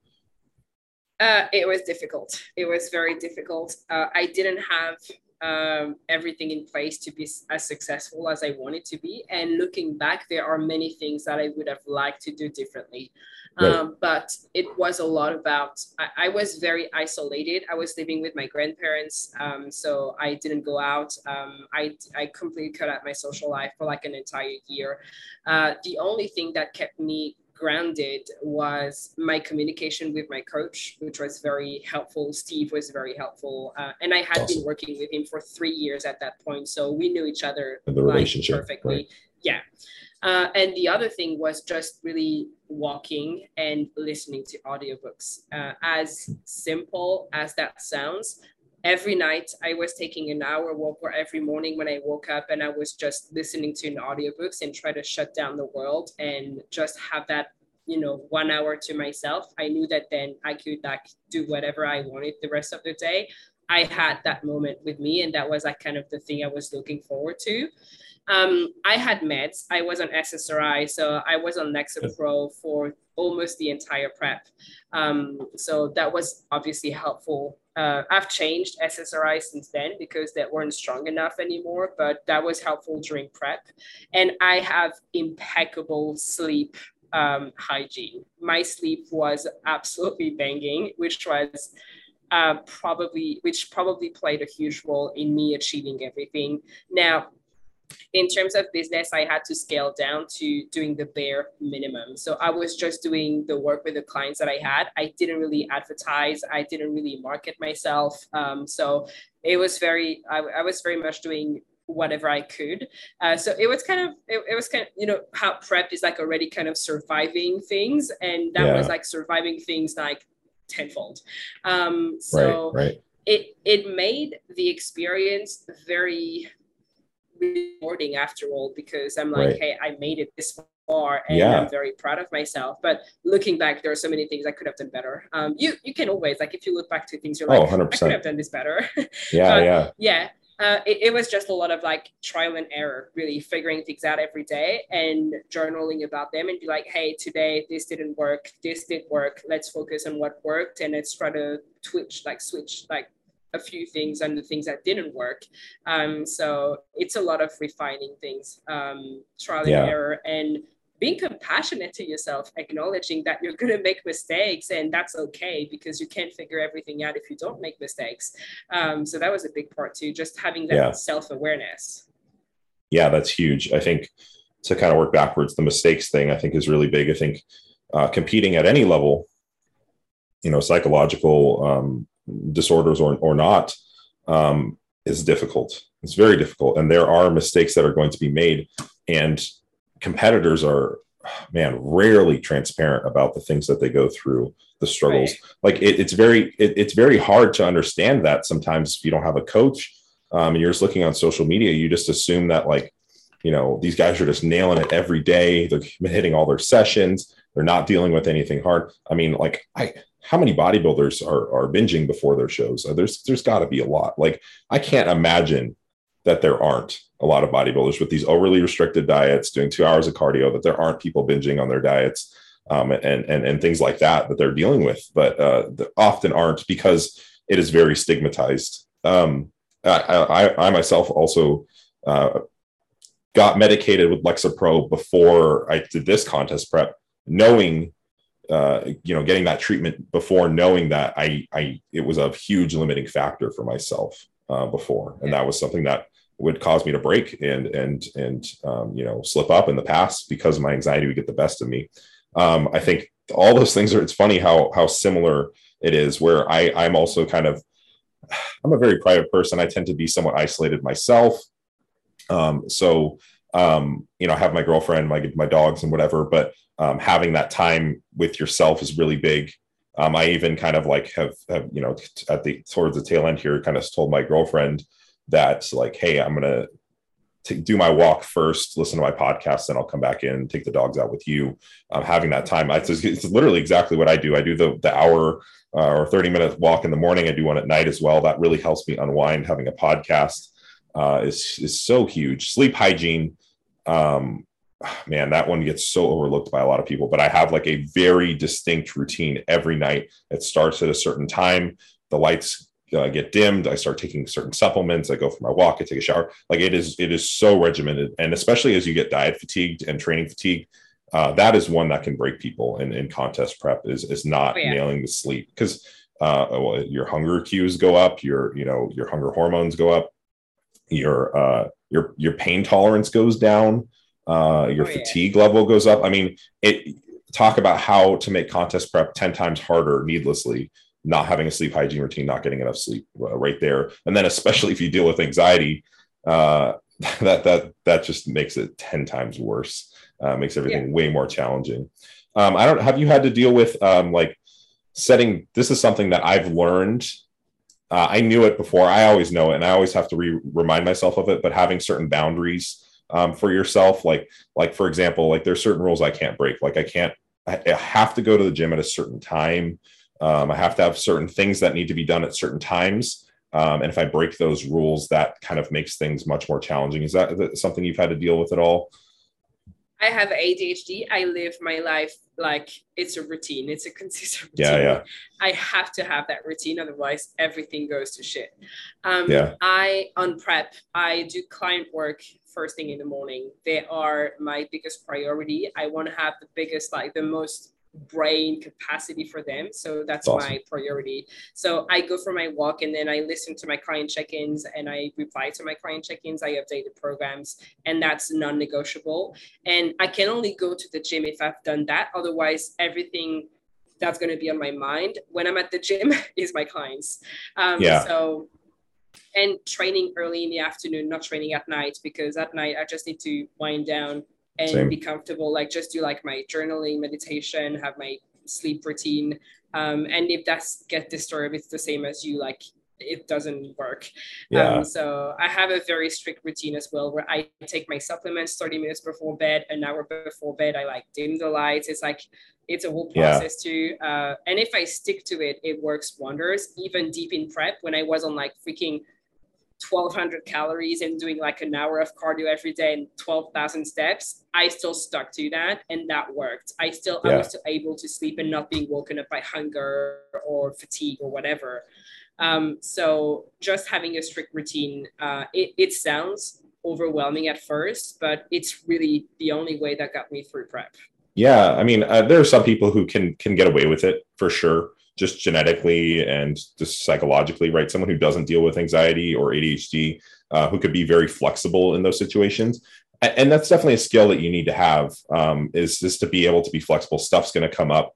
S2: Uh, it was difficult. It was very difficult. Uh, I didn't have um, everything in place to be as successful as I wanted to be. And looking back, there are many things that I would have liked to do differently. Right. Um, but it was a lot about, I, I, was very isolated. I was living with my grandparents. Um, so I didn't go out. Um, I, I completely cut out my social life for like an entire year. Uh, the only thing that kept me grounded was my communication with my coach, which was very helpful. Steve was very helpful. Uh, and I had awesome. been working with him for three years at that point. So we knew each other
S1: the relationship
S2: perfectly. Right. Yeah. Uh, and the other thing was just really walking and listening to audiobooks. Uh, as simple as that sounds, every night I was taking an hour walk or every morning when I woke up and I was just listening to an audiobooks and try to shut down the world and just have that you know one hour to myself i knew that then i could like do whatever i wanted the rest of the day i had that moment with me and that was like kind of the thing i was looking forward to um, I had meds. I was on SSRI, so I was on Lexapro for almost the entire prep. Um, so that was obviously helpful. Uh, I've changed SSRI since then because they weren't strong enough anymore, but that was helpful during prep. And I have impeccable sleep um, hygiene. My sleep was absolutely banging, which was uh, probably which probably played a huge role in me achieving everything. Now, in terms of business, I had to scale down to doing the bare minimum. So I was just doing the work with the clients that I had. I didn't really advertise. I didn't really market myself. Um, so it was very, I, I, was very much doing whatever I could. Uh, so it was kind of, it, it, was kind of, you know, how prep is like already kind of surviving things. And that yeah. was like surviving things like tenfold. Um, so right, right. it, it made the experience very rewarding after all because I'm like, right. hey, I made it this far and yeah. I'm very proud of myself. But looking back, there are so many things I could have done better. Um, you you can always like if you look back to things, you're like, oh, 100%. I could have done this better.
S1: Yeah, yeah,
S2: yeah. Uh, it, it, was just a lot of like trial and error, really figuring things out every day and journaling about them and be like, hey, today this didn't work, this did work. Let's focus on what worked and let's try to twitch, like switch, like a few things and the things that didn't work. Um, so it's a lot of refining things, um, trial yeah. and error, and being compassionate to yourself, acknowledging that you're going to make mistakes and that's okay because you can't figure everything out if you don't make mistakes. Um, so that was a big part too, just having that yeah. self awareness.
S1: Yeah, that's huge. I think to kind of work backwards, the mistakes thing I think is really big. I think uh, competing at any level, you know, psychological, um, disorders or, or not um, is difficult. It's very difficult. And there are mistakes that are going to be made. And competitors are, man, rarely transparent about the things that they go through, the struggles. Right. Like it, it's very, it, it's very hard to understand that sometimes if you don't have a coach um, and you're just looking on social media, you just assume that like, you know, these guys are just nailing it every day. They're hitting all their sessions. They're not dealing with anything hard. I mean, like I, how many bodybuilders are, are binging before their shows? Uh, there's there's got to be a lot. Like I can't imagine that there aren't a lot of bodybuilders with these overly restricted diets, doing two hours of cardio. That there aren't people binging on their diets um, and and and things like that that they're dealing with, but uh, often aren't because it is very stigmatized. Um, I, I, I myself also uh, got medicated with Lexapro before I did this contest prep, knowing uh, you know, getting that treatment before knowing that I, I, it was a huge limiting factor for myself uh, before, and that was something that would cause me to break and and and um, you know slip up in the past because my anxiety would get the best of me. Um, I think all those things are. It's funny how how similar it is. Where I I'm also kind of I'm a very private person. I tend to be somewhat isolated myself. Um, so um, you know, I have my girlfriend, my my dogs, and whatever. But um, having that time with yourself is really big. Um, I even kind of like have, have you know at the towards the tail end here, kind of told my girlfriend that like, hey, I'm gonna to do my walk first, listen to my podcast, then I'll come back in, take the dogs out with you. Um, having that time, it's, it's, literally exactly what I do. I do the the hour uh, or 30 minute walk in the morning. I do one at night as well. That really helps me unwind. Having a podcast uh, is is so huge. Sleep hygiene, um, man, that one gets so overlooked by a lot of people. But I have like a very distinct routine every night. It starts at a certain time. The lights uh, get dimmed. I start taking certain supplements. I go for my walk. I take a shower. Like it is, it is so regimented, and especially as you get diet fatigued and training fatigued, uh, that is one that can break people in, in contest prep. Is is not oh, yeah. nailing the sleep because uh, well, your hunger cues go up. Your you know your hunger hormones go up. Your uh, your your pain tolerance goes down. Uh, your oh, fatigue level goes up. I mean, it talk about how to make contest prep 10 times harder needlessly not having a sleep hygiene routine, not getting enough sleep uh, right there. And then especially if you deal with anxiety, uh, that that that just makes it 10 times worse. Uh, makes everything yeah. way more challenging. Um, I don't have you had to deal with um, like setting this is something that I've learned. Uh, I knew it before. I always know it, and I always have to re- remind myself of it. But having certain boundaries um, for yourself, like like for example, like there's certain rules I can't break. Like I can't. I have to go to the gym at a certain time. Um, I have to have certain things that need to be done at certain times. Um, and if I break those rules, that kind of makes things much more challenging. Is that something you've had to deal with at all?
S2: I have ADHD. I live my life like it's a routine. It's a consistent routine.
S1: Yeah, yeah.
S2: I have to have that routine, otherwise everything goes to shit.
S1: Um, yeah.
S2: I on prep. I do client work first thing in the morning. They are my biggest priority. I want to have the biggest, like the most brain capacity for them. So that's awesome. my priority. So I go for my walk and then I listen to my client check-ins and I reply to my client check-ins. I update the programs and that's non-negotiable. And I can only go to the gym if I've done that. Otherwise, everything that's going to be on my mind when I'm at the gym is my clients. Um, yeah. So and training early in the afternoon, not training at night because at night I just need to wind down and Same. be comfortable like just do like my journaling meditation have my sleep routine um, and if that's get disturbed it's the same as you like it doesn't work yeah. Um, so i have a very strict routine as well where i take my supplements 30 minutes before bed an hour before bed i like dim the lights it's like it's a whole process yeah. too uh, and if i stick to it it works wonders even deep in prep when i was on like freaking 1200 calories and doing like an hour of cardio every day and 12,000 steps, I still stuck to that and that worked. I still, yeah. I was still able to sleep and not being woken up by hunger or fatigue or whatever. Um, so just having a strict routine, uh, it, it sounds overwhelming at first, but it's really the only way that got me through prep.
S1: Yeah. I mean, uh, there are some people who can, can get away with it for sure just genetically and just psychologically, right? Someone who doesn't deal with anxiety or ADHD, uh, who could be very flexible in those situations. And that's definitely a skill that you need to have um, is just to be able to be flexible. Stuff's going to come up.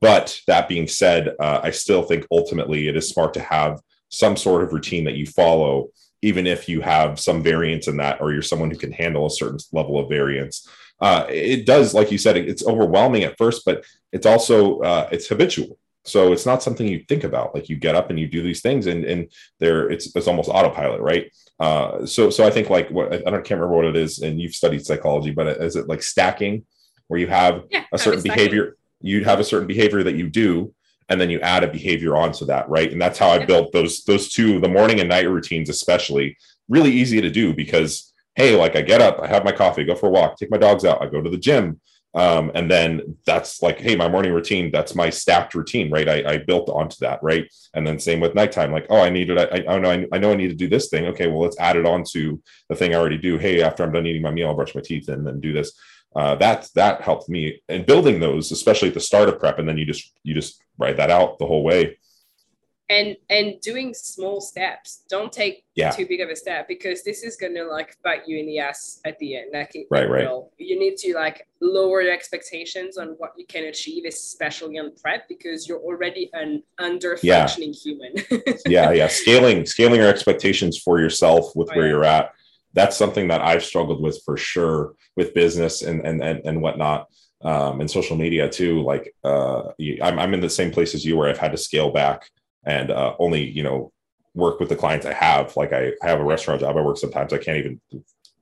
S1: But that being said, uh, I still think ultimately it is smart to have some sort of routine that you follow, even if you have some variance in that, or you're someone who can handle a certain level of variance. Uh, it does, like you said, it's overwhelming at first, but it's also uh, it's habitual so it's not something you think about. Like you get up and you do these things, and and there it's it's almost autopilot, right? Uh, so so I think like what I don't can't remember what it is, and you've studied psychology, but is it like stacking, where you have yeah, a certain behavior, you have a certain behavior that you do, and then you add a behavior onto that, right? And that's how I built those those two, the morning and night routines, especially really easy to do because hey, like I get up, I have my coffee, go for a walk, take my dogs out, I go to the gym. Um, and then that's like, hey, my morning routine, that's my stacked routine, right? I, I built onto that, right? And then same with nighttime, like, oh, I needed, I, I know, I, I know I need to do this thing. Okay, well, let's add it on to the thing I already do. Hey, after I'm done eating my meal, I'll brush my teeth and then do this. Uh, that that helped me and building those, especially at the start of prep, and then you just you just write that out the whole way
S2: and and doing small steps don't take yeah. too big of a step because this is gonna like bite you in the ass at the end like
S1: right right
S2: will. you need to like lower your expectations on what you can achieve especially on prep because you're already an under functioning yeah. human
S1: yeah yeah scaling scaling your expectations for yourself with oh, where yeah. you're at that's something that i've struggled with for sure with business and and and, and whatnot um, and social media too like uh, I'm, I'm in the same place as you where i've had to scale back and uh, only you know work with the clients I have. Like I, have a restaurant job I work sometimes. I can't even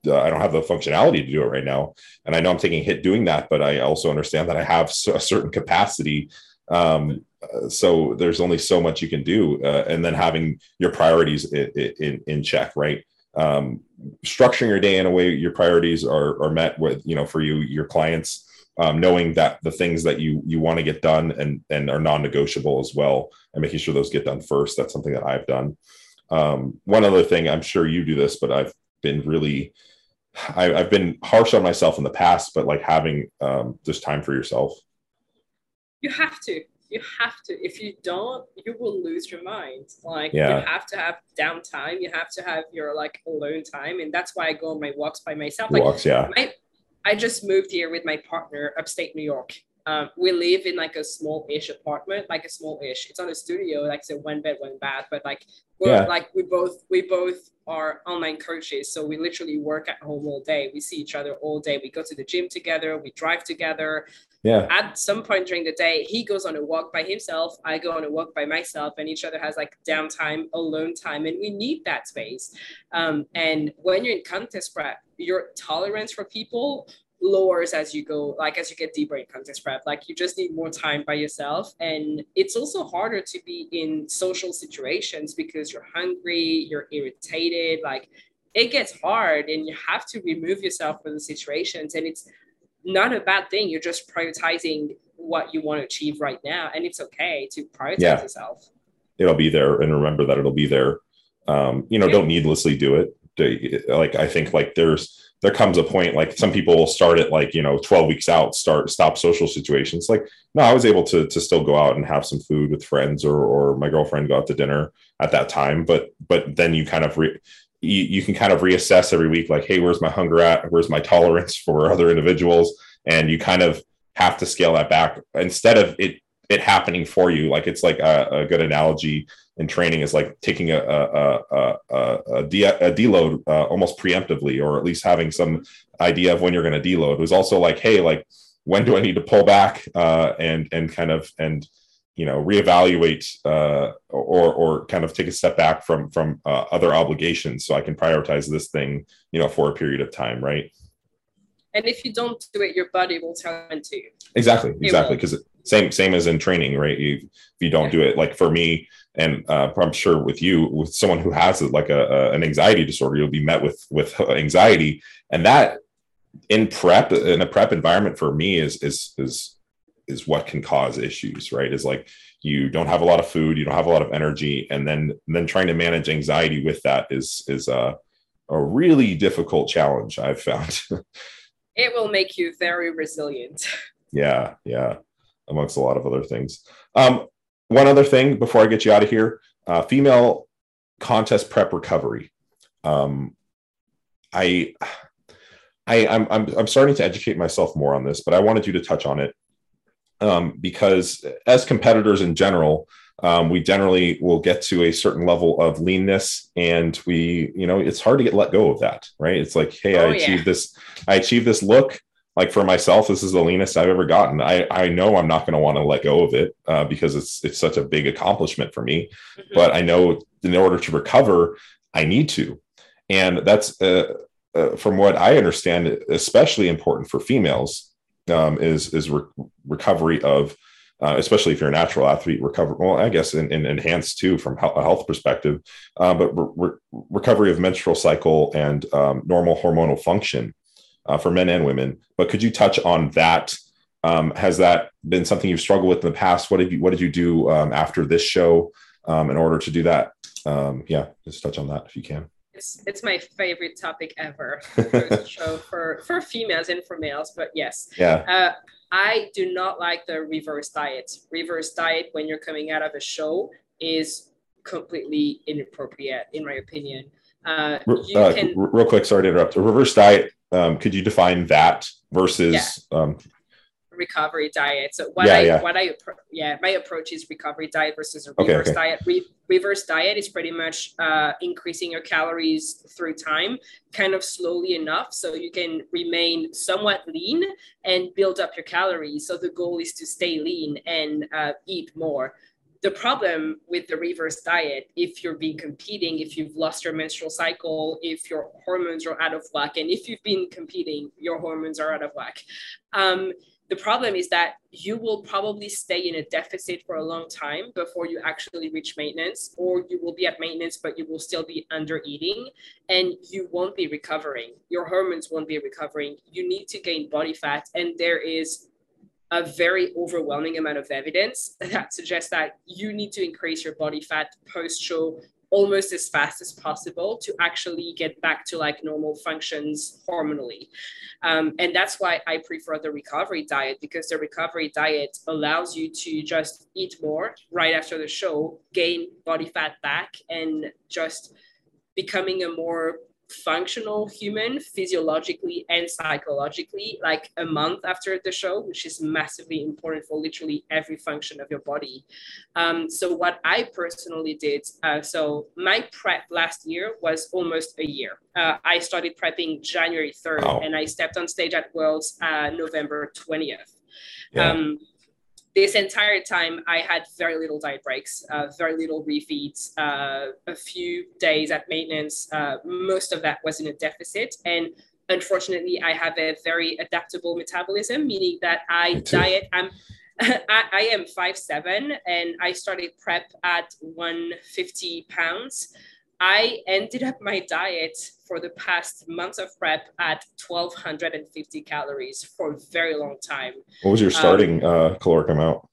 S1: uh, I don't have the functionality to do it right now, and I know I'm taking a hit doing that. But I also understand that I have a certain capacity. Um, so there's only so much you can do, uh, and then having your priorities in, in, in check, right? um, structuring your day in a way your priorities are, are met with you know for you your clients um, knowing that the things that you you want to get done and and are non-negotiable as well and making sure those get done first that's something that i've done. Um, one other thing i'm sure you do this but i've been really I, have been harsh on myself in the past but like having um, just time for yourself.
S2: You have to you have to. If you don't you will lose your mind. Like
S1: yeah.
S2: you have to have downtime you have to have your like alone time and that's why i go on my walks by myself. Like
S1: walks yeah.
S2: my, i just moved here with my partner upstate new york um, we live in like a small-ish apartment, like a small-ish. It's not a studio, like it's a one bed, one bath, but like we're yeah. like we both we both are online coaches, so we literally work at home all day. We see each other all day. We go to the gym together. We drive together.
S1: Yeah.
S2: At some point during the day, he goes on a walk by himself. I go on a walk by myself, and each other has like downtime, alone time, and we need that space. Um, and when you're in contest prep, your tolerance for people lowers as you go like as you get deeper in contest prep like you just need more time by yourself and it's also harder to be in social situations because you're hungry you're irritated like it gets hard and you have to remove yourself from the situations and it's not a bad thing. You're just prioritizing what you want to achieve right now and it's okay to prioritize yeah. yourself.
S1: It'll be there and remember that it'll be there. Um, you know yeah. don't needlessly do it. Like i think like there's there comes a point like some people will start at like you know 12 weeks out start stop social situations. Like no i was able to to still go out and have some food with friends or or my girlfriend go out to dinner at that time but but then you kind of re, you, you can kind of reassess every week like hey where's my hunger at? Where's my tolerance for other individuals? And you kind of have to scale that back instead of it it happening for you. Like it's like a, a good analogy in training is like taking a a, a, a, a, de- a deload uh, almost preemptively, or at least having some idea of when you're going to deload. It was also like, hey, like when do I need to pull back uh, and and kind of and you know reevaluate uh, or or kind of take a step back from from uh, other obligations so I can prioritize this thing you know for a period of time, right?
S2: And if you don't do it, your body will tell you to.
S1: Exactly, exactly, because same same as in training, right? You, if you don't yeah. do it, like for me, and uh, I'm sure with you, with someone who has like a, a, an anxiety disorder, you'll be met with with anxiety, and that in prep in a prep environment for me is is is is what can cause issues, right? Is like you don't have a lot of food, you don't have a lot of energy, and then then trying to manage anxiety with that is is a a really difficult challenge. I've found.
S2: it will make you very resilient.
S1: Yeah, yeah, amongst a lot of other things. Um, one other thing before I get you out of here uh, female contest prep recovery. Um, I, I, I'm, I'm, I'm starting to educate myself more on this, but I wanted you to touch on it um, because as competitors in general, um, we generally will get to a certain level of leanness and we, you know, it's hard to get let go of that, right? It's like, hey, oh, I achieved yeah. this, I achieved this look like for myself, this is the leanest I've ever gotten. I I know I'm not going to want to let go of it uh, because it's it's such a big accomplishment for me. Mm-hmm. But I know in order to recover, I need to, and that's uh, uh, from what I understand, especially important for females um, is is re- recovery of. Uh, especially if you're a natural athlete, recover. Well, I guess in enhanced too from a health perspective, uh, but re- recovery of menstrual cycle and um, normal hormonal function uh, for men and women. But could you touch on that? Um, has that been something you've struggled with in the past? What did you What did you do um, after this show um, in order to do that? Um, yeah, just touch on that if you can.
S2: It's, it's my favorite topic ever for show for for females and for males. But yes,
S1: yeah.
S2: Uh, I do not like the reverse diet. Reverse diet when you're coming out of a show is completely inappropriate, in my opinion. Uh,
S1: uh, can, real quick, sorry to interrupt. A reverse diet um, could you define that versus yeah. um,
S2: recovery diet? So what yeah, I yeah. what I yeah my approach is recovery diet versus a reverse okay, okay. diet. Re- reverse diet is pretty much uh, increasing your calories through time, kind of slowly enough, so you can remain somewhat lean and build up your calories. So the goal is to stay lean and uh, eat more the problem with the reverse diet, if you're being competing, if you've lost your menstrual cycle, if your hormones are out of whack, and if you've been competing, your hormones are out of whack. Um, the problem is that you will probably stay in a deficit for a long time before you actually reach maintenance, or you will be at maintenance, but you will still be under eating and you won't be recovering. Your hormones won't be recovering. You need to gain body fat. And there is a very overwhelming amount of evidence that suggests that you need to increase your body fat post show almost as fast as possible to actually get back to like normal functions hormonally. Um, and that's why I prefer the recovery diet because the recovery diet allows you to just eat more right after the show, gain body fat back, and just becoming a more functional human physiologically and psychologically like a month after the show which is massively important for literally every function of your body um, so what i personally did uh, so my prep last year was almost a year uh, i started prepping january 3rd wow. and i stepped on stage at worlds uh, november 20th yeah. um, this entire time, I had very little diet breaks, uh, very little refeeds, uh, a few days at maintenance. Uh, most of that was in a deficit. And unfortunately, I have a very adaptable metabolism, meaning that I diet, I'm I, I, am five seven, and I started prep at 150 pounds. I ended up my diet for the past months of prep at 1250 calories for a very long time.
S1: What was your starting um, uh, caloric amount?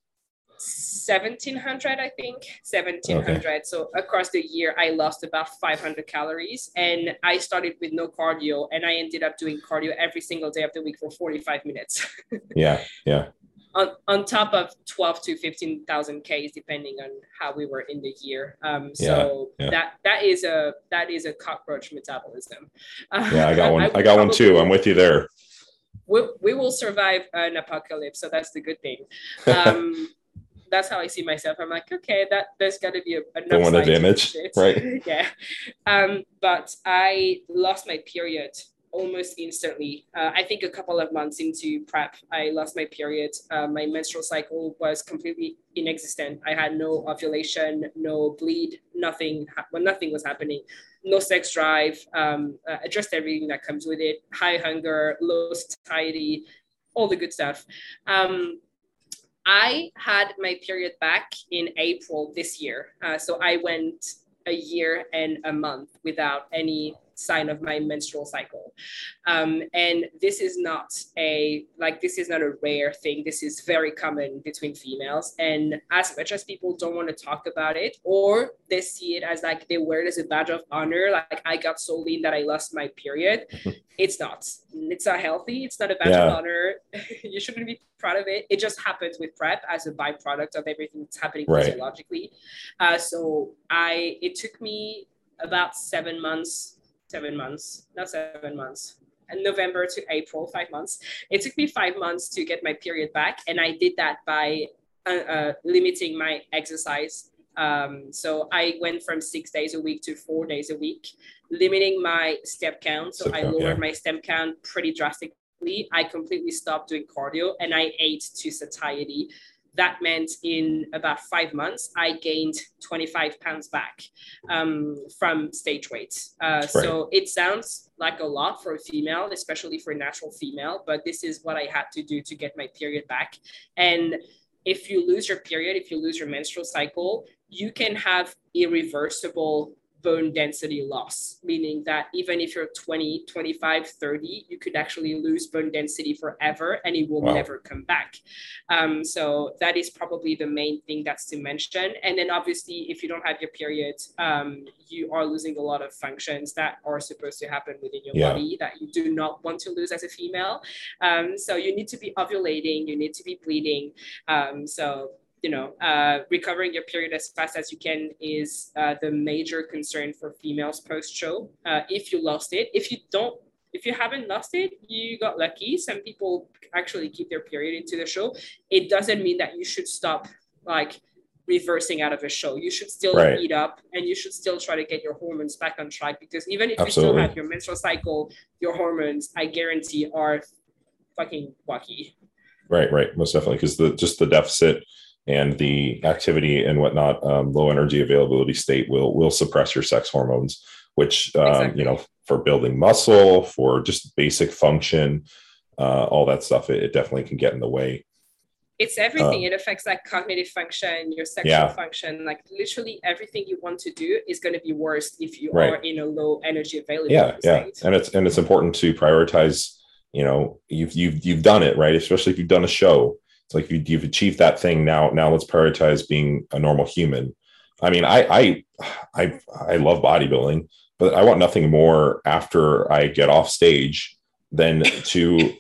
S2: 1700 i think 1700 okay. so across the year i lost about 500 calories and i started with no cardio and i ended up doing cardio every single day of the week for 45 minutes
S1: yeah yeah
S2: on, on top of 12 to 15,000 Ks, depending on how we were in the year. Um, so yeah, yeah. that, that is a, that is a cockroach metabolism.
S1: Yeah, I got one. I, I got one too. I'm with you there.
S2: We, we will survive an apocalypse. So that's the good thing. Um, that's how I see myself. I'm like, okay, that there's got to be a,
S1: the one advantage, right?
S2: yeah. Um, but I lost my period almost instantly. Uh, I think a couple of months into prep, I lost my period. Uh, my menstrual cycle was completely inexistent. I had no ovulation, no bleed, nothing. Well, nothing was happening. No sex drive. Um, uh, everything that comes with it. High hunger, low satiety, all the good stuff. Um, I had my period back in April this year. Uh, so I went a year and a month without any sign of my menstrual cycle. Um, and this is not a, like, this is not a rare thing. This is very common between females. And as much as people don't want to talk about it, or they see it as like they wear it as a badge of honor, like I got so lean that I lost my period, it's not. It's not healthy. It's not a badge yeah. of honor. you shouldn't be proud of it. It just happens with prep as a byproduct of everything that's happening right. physiologically. Uh, so I, it took me about seven months seven months, not seven months, and November to April, five months. It took me five months to get my period back. And I did that by uh, uh, limiting my exercise. Um, so I went from six days a week to four days a week, limiting my step count. So I lowered yeah. my step count pretty drastically. I completely stopped doing cardio and I ate to satiety that meant in about five months, I gained 25 pounds back um, from stage weight. Uh, right. So it sounds like a lot for a female, especially for a natural female, but this is what I had to do to get my period back. And if you lose your period, if you lose your menstrual cycle, you can have irreversible bone density loss, meaning that even if you're 20, 25, 30, you could actually lose bone density forever and it will wow. never come back. Um, so that is probably the main thing that's to mention. And then obviously, if you don't have your period, um, you are losing a lot of functions that are supposed to happen within your yeah. body that you do not want to lose as a female. Um, so you need to be ovulating, you need to be bleeding. Um, so you know, uh, recovering your period as fast as you can is uh, the major concern for females post show. Uh, if you lost it, if you don't, if you haven't lost it, you got lucky. Some people actually keep their period into the show. It doesn't mean that you should stop like reversing out of a show. You should still right. eat up and you should still try to get your hormones back on track because even if Absolutely. you still have your menstrual cycle, your hormones, I guarantee, are fucking wacky.
S1: Right, right, most definitely, because the just the deficit and the activity and whatnot, um, low energy availability state will will suppress your sex hormones, which um, exactly. you know for building muscle, for just basic function. uh, all that stuff, it, it, definitely can get in the way.
S2: It's everything. Uh, it affects like cognitive function, your sexual yeah. function, like literally everything you want to do is going to be worse if you right. are in a low energy availability.
S1: Yeah, yeah, and it's and it's important to prioritize. You know, you've you've you've done it right, especially if you've done a show. It's like you, you've achieved that thing. Now, now let's prioritize being a normal human. I mean, I I I I love bodybuilding, but I want nothing more after I get off stage than to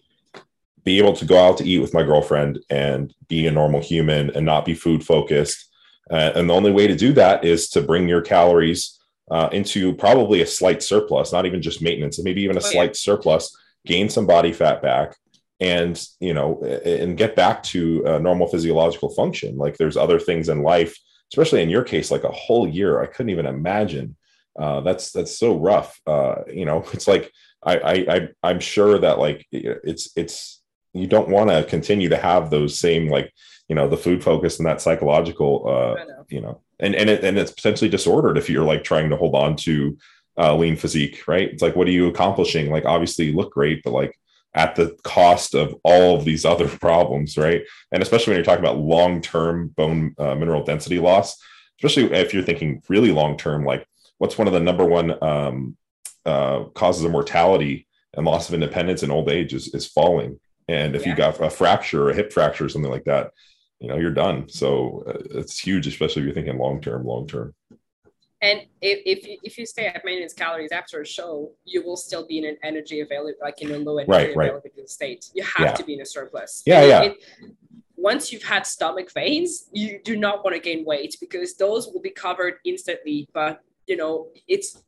S1: be able to go out to eat with my girlfriend and be a normal human and not be food focused. Uh, and the only way to do that is to bring your calories uh, into probably a slight surplus, not even just maintenance, and maybe even a oh, slight yeah. surplus, gain some body fat back, and you know, and get back to normal physiological function. Like there's other things in life, especially in your case, like a whole year. I couldn't even imagine. Uh, that's that's so rough. Uh, you know, it's like I, I I I'm sure that like it's it's you don't want to continue to have those same like you know the food focus and that psychological uh know. you know and and it, and it's potentially disordered if you're like trying to hold on to uh, lean physique right it's like what are you accomplishing like obviously you look great but like at the cost of all of these other problems right and especially when you're talking about long-term bone uh, mineral density loss especially if you're thinking really long term like what's one of the number one um, uh, causes of mortality and loss of independence in old age is, is falling and if yeah. you got a fracture, a hip fracture, or something like that, you know, you're done. So uh, it's huge, especially if you're thinking long term, long term.
S2: And if, if you, if you stay at maintenance calories after a show, you will still be in an energy available, like in a low energy right, availability right. state. You have yeah. to be in a surplus.
S1: Yeah,
S2: and
S1: yeah. It,
S2: once you've had stomach veins, you do not want to gain weight because those will be covered instantly. But you know, it's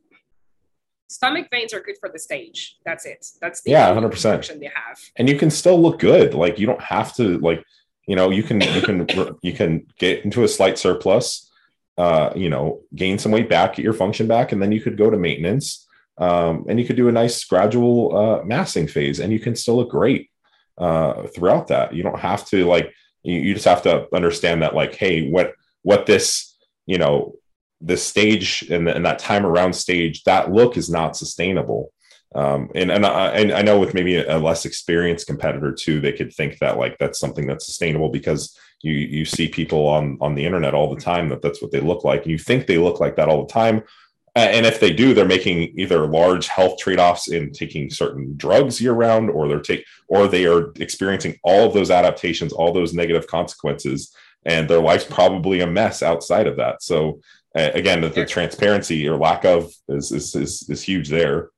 S2: stomach veins are good for the stage. That's it. That's the
S1: yeah, hundred percent.
S2: They have,
S1: and you can still look good. Like you don't have to like you know you can you can you can get into a slight surplus. Uh, you know, gain some weight back, get your function back, and then you could go to maintenance. Um, and you could do a nice gradual uh, massing phase, and you can still look great uh, throughout that. You don't have to like you, you just have to understand that like, hey, what what this you know the stage and, and that time around stage, that look is not sustainable. Um, and and I, and I know with maybe a, less experienced competitor too, they could think that like that's something that's sustainable because you you see people on on the internet all the time that that's what they look like, and you think they look like that all the time. And if they do, they're making either large health trade-offs in taking certain drugs year round, or they're take or they are experiencing all of those adaptations, all those negative consequences, and their life's probably a mess outside of that. So again, the, the transparency or lack of is, is, is, is huge there.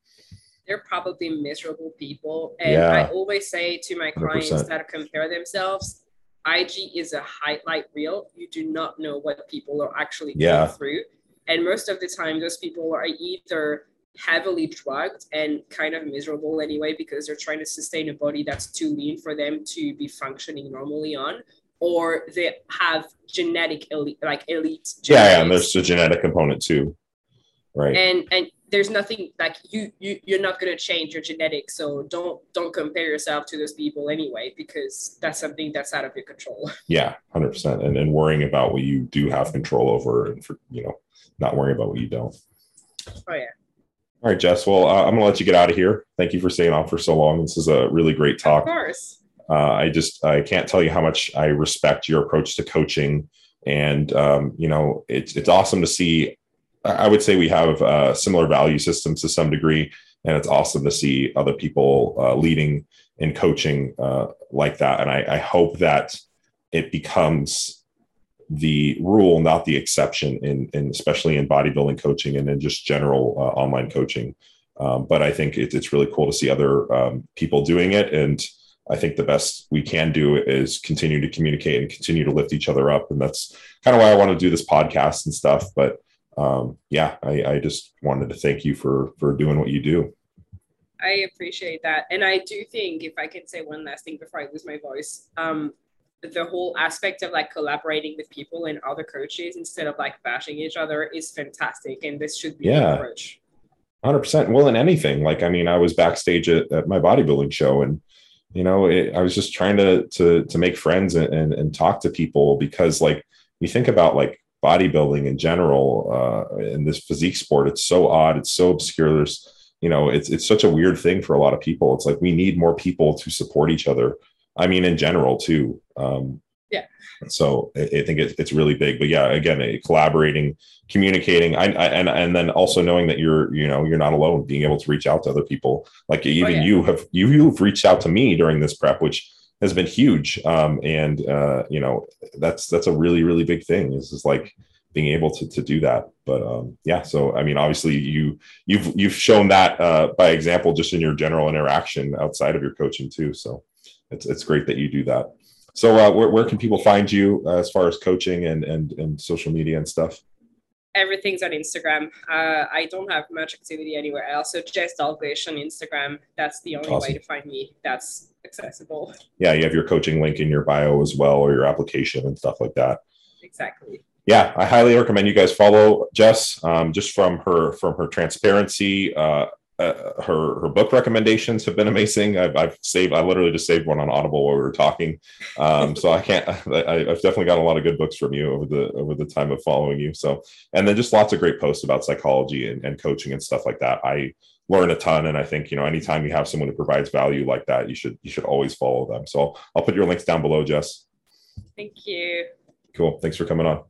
S2: They're probably miserable people. And yeah. I always say to my clients 100%. that compare themselves, IG is a highlight reel. You do not know what people are actually yeah. going through. And most of the time, those people are either heavily drugged and kind of miserable anyway because they're trying to sustain a body that's too lean for them to be functioning normally on or they have genetic elite, like elite.
S1: Genetics. Yeah, yeah, and there's a genetic component too, right?
S2: And and there's nothing like you you you're not going to change your genetics, so don't don't compare yourself to those people anyway because that's something that's out of your control.
S1: Yeah, hundred percent, and and worrying about what you do have control over, and for you know, not worrying about what you don't.
S2: Oh yeah.
S1: All right, Jess. Well, uh, I'm going to let you get out of here. Thank you for staying on for so long. This is a really great talk.
S2: Of course
S1: uh, I just I can't tell you how much I respect your approach to coaching, and um, you know it's it's awesome to see. I would say we have uh, similar value systems to some degree, and it's awesome to see other people uh, leading in coaching uh, like that. And I, I hope that it becomes the rule, not the exception, in, in especially in bodybuilding coaching and in just general uh, online coaching. Um, but I think it, it's really cool to see other um, people doing it and I think the best we can do is continue to communicate and continue to lift each other up. And that's kind of why I want to do this podcast and stuff. But um, yeah, I, I just wanted to thank you for for doing what you do.
S2: I appreciate that. And I do think if I can say one last thing before I lose my voice, um, the whole aspect of like collaborating with people and other coaches instead of like bashing each other is fantastic. And this should be
S1: yeah. approach. 100%. Well, in anything, like, I mean, I was backstage at, at my bodybuilding show and you know it, i was just trying to to to make friends and, and, and talk to people because like you think about like bodybuilding in general uh in this physique sport it's so odd it's so obscure. There's you know it's it's such a weird thing for a lot of people. It's like we need more people to support each other. I mean in general too um
S2: yeah.
S1: so i, I think it, it's really big. But yeah again collaborating communicating I, I, and and then also knowing that you're you know you're not alone being able to reach out to other people. Like even oh, yeah. you have you you've reached out to me during this prep which has been huge um and uh you know that's that's a really really big thing this is like being able to to do that. But um, yeah, so I mean, obviously you you've you've shown that uh, by example just in your general interaction outside of your coaching too. So it's it's great that you do that. So uh, where where can people find you uh, as far as coaching and and and social media and stuff?
S2: Everything's on Instagram. Uh, I don't have much activity anywhere else. So Jess Dalglish on Instagram. That's the only awesome. way to find me. That's accessible.
S1: Yeah, you have your coaching link in your bio as well, or your application and stuff like that.
S2: Exactly
S1: yeah, I highly recommend you guys follow Jess. Um, just from her from her transparency, uh, uh, her her book recommendations have been amazing. I've, I've, saved. I literally just saved one on Audible while we were talking. Um, so I can't. I, have definitely got a lot of good books from you over the over the time of following you. So and then just lots of great posts about psychology and, and coaching and stuff like that. I learn a ton, and I think you know anytime you have someone who provides value like that, you should you should always follow them. So I'll put your links down below, Jess.
S2: Thank you.
S1: Cool. Thanks for coming on.